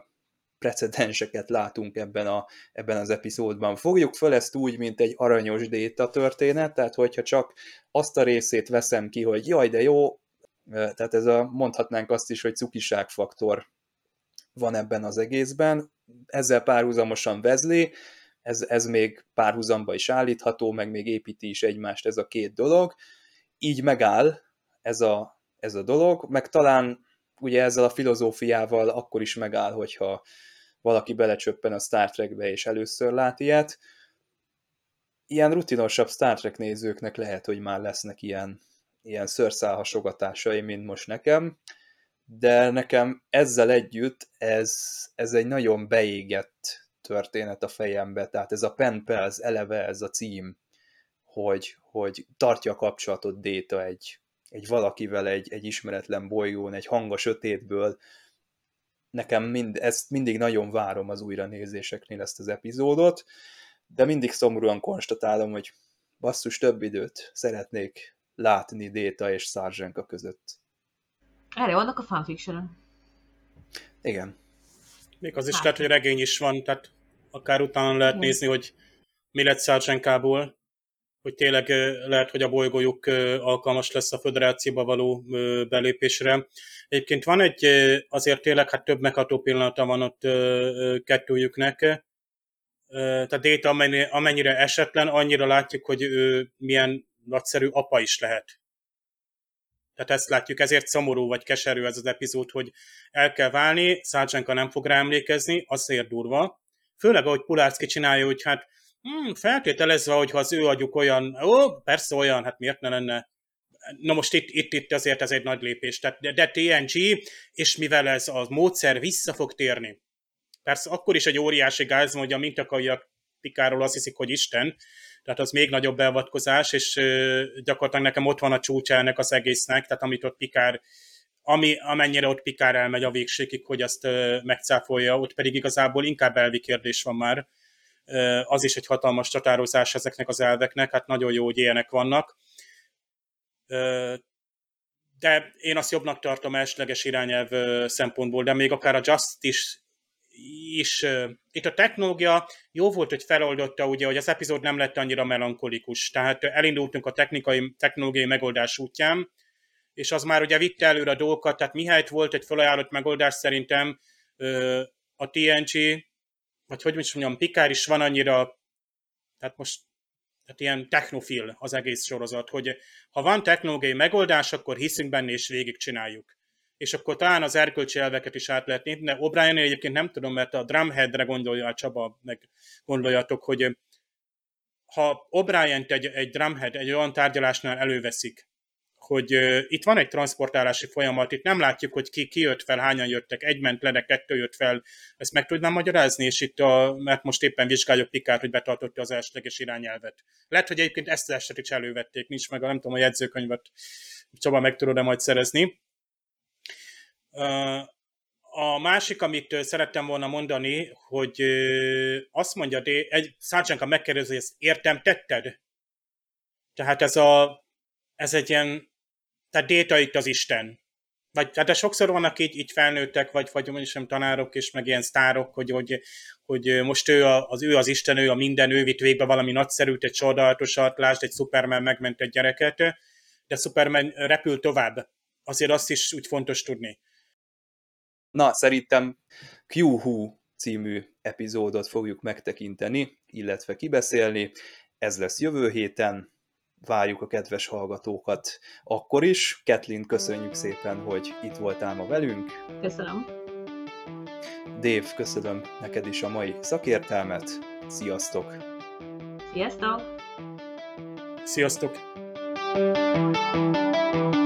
precedenseket látunk ebben, a, ebben az epizódban. Fogjuk föl ezt úgy, mint egy aranyos déta történet, tehát hogyha csak azt a részét veszem ki, hogy jaj, de jó, tehát ez a, mondhatnánk azt is, hogy cukiságfaktor van ebben az egészben. Ezzel párhuzamosan vezli, ez, ez még párhuzamba is állítható, meg még építi is egymást ez a két dolog. Így megáll ez a, ez a dolog, meg talán ugye ezzel a filozófiával akkor is megáll, hogyha valaki belecsöppen a Star Trekbe és először lát ilyet. Ilyen rutinosabb Star Trek nézőknek lehet, hogy már lesznek ilyen ilyen szőrszálhasogatásai, mint most nekem, de nekem ezzel együtt ez, ez egy nagyon beégett történet a fejembe, tehát ez a Pen Pals eleve ez a cím, hogy, hogy tartja a kapcsolatot Déta egy, egy valakivel, egy, egy ismeretlen bolygón, egy hang a sötétből. Nekem mind, ezt mindig nagyon várom az újranézéseknél ezt az epizódot, de mindig szomorúan konstatálom, hogy basszus több időt szeretnék látni Déta és Sargenka között. Erre vannak a fanfiction Igen. Még az is hát. lehet, hogy regény is van, tehát akár utána lehet Igen. nézni, hogy mi lett Sargenkából, hogy tényleg lehet, hogy a bolygójuk alkalmas lesz a föderációba való belépésre. Egyébként van egy, azért tényleg hát több megható pillanata van ott kettőjüknek, tehát Déta amennyire esetlen, annyira látjuk, hogy ő milyen nagyszerű apa is lehet. Tehát ezt látjuk, ezért szomorú vagy keserű ez az epizód, hogy el kell válni, Szárcsenka nem fog rá emlékezni, azért durva. Főleg, ahogy Pulárszki csinálja, hogy hát hmm, feltételezve, hogy ha az ő agyuk olyan, ó, persze olyan, hát miért ne lenne. Na most itt, itt, itt azért ez egy nagy lépés. Tehát, de, de TNG, és mivel ez a módszer vissza fog térni, persze akkor is egy óriási gáz, hogy a mintakaiak Pikáról azt hiszik, hogy Isten, tehát az még nagyobb beavatkozás, és gyakorlatilag nekem ott van a csúcsa ennek az egésznek, tehát amit ott Pikár ami, amennyire ott Pikár elmegy a végségig, hogy azt megcáfolja, ott pedig igazából inkább elvi kérdés van már. Az is egy hatalmas csatározás ezeknek az elveknek, hát nagyon jó, hogy ilyenek vannak. De én azt jobbnak tartom elsőleges irányelv szempontból, de még akár a Justice is itt a technológia jó volt, hogy feloldotta, ugye, hogy az epizód nem lett annyira melankolikus, tehát elindultunk a technikai, technológiai megoldás útján, és az már ugye vitte előre a dolgokat, tehát mihelyt volt egy felajánlott megoldás szerintem a TNG, vagy hogy is mondjam, Pikár is van annyira, tehát most tehát ilyen technofil az egész sorozat, hogy ha van technológiai megoldás, akkor hiszünk benne és végigcsináljuk és akkor talán az erkölcsi elveket is át lehet nézni, de O'Brien egyébként nem tudom, mert a drumheadre gondolja a Csaba, meg gondoljatok, hogy ha O'Brien egy, egy drumhead egy olyan tárgyalásnál előveszik, hogy uh, itt van egy transportálási folyamat, itt nem látjuk, hogy ki, ki jött fel, hányan jöttek, egy ment le, de kettő jött fel, ezt meg tudnám magyarázni, és itt, a, mert most éppen vizsgáljuk Pikát, hogy betartotta az elsőleges irányelvet. Lehet, hogy egyébként ezt az esetet is elővették, nincs meg, a, nem tudom, a jegyzőkönyvet Csaba meg tudod-e majd szerezni. A másik, amit szerettem volna mondani, hogy azt mondja, de egy Szárcsánka megkérdezi, ezt értem tetted? Tehát ez, a, ez egy ilyen, tehát Déta itt az Isten. vagy hát de sokszor vannak így, így felnőttek, vagy, vagy mondjuk sem tanárok és meg ilyen sztárok, hogy, hogy, hogy most ő az, ő az Isten, ő a minden, ő vitt végbe valami nagyszerűt, egy csodálatosat, lásd, egy Superman megment egy gyereket, de Superman repül tovább. Azért azt is úgy fontos tudni. Na, szerintem Q-Hu című epizódot fogjuk megtekinteni, illetve kibeszélni. Ez lesz jövő héten, várjuk a kedves hallgatókat akkor is. Ketlin, köszönjük szépen, hogy itt voltál ma velünk. Köszönöm. Dave, köszönöm neked is a mai szakértelmet. Sziasztok! Sziasztok! Sziasztok! thank you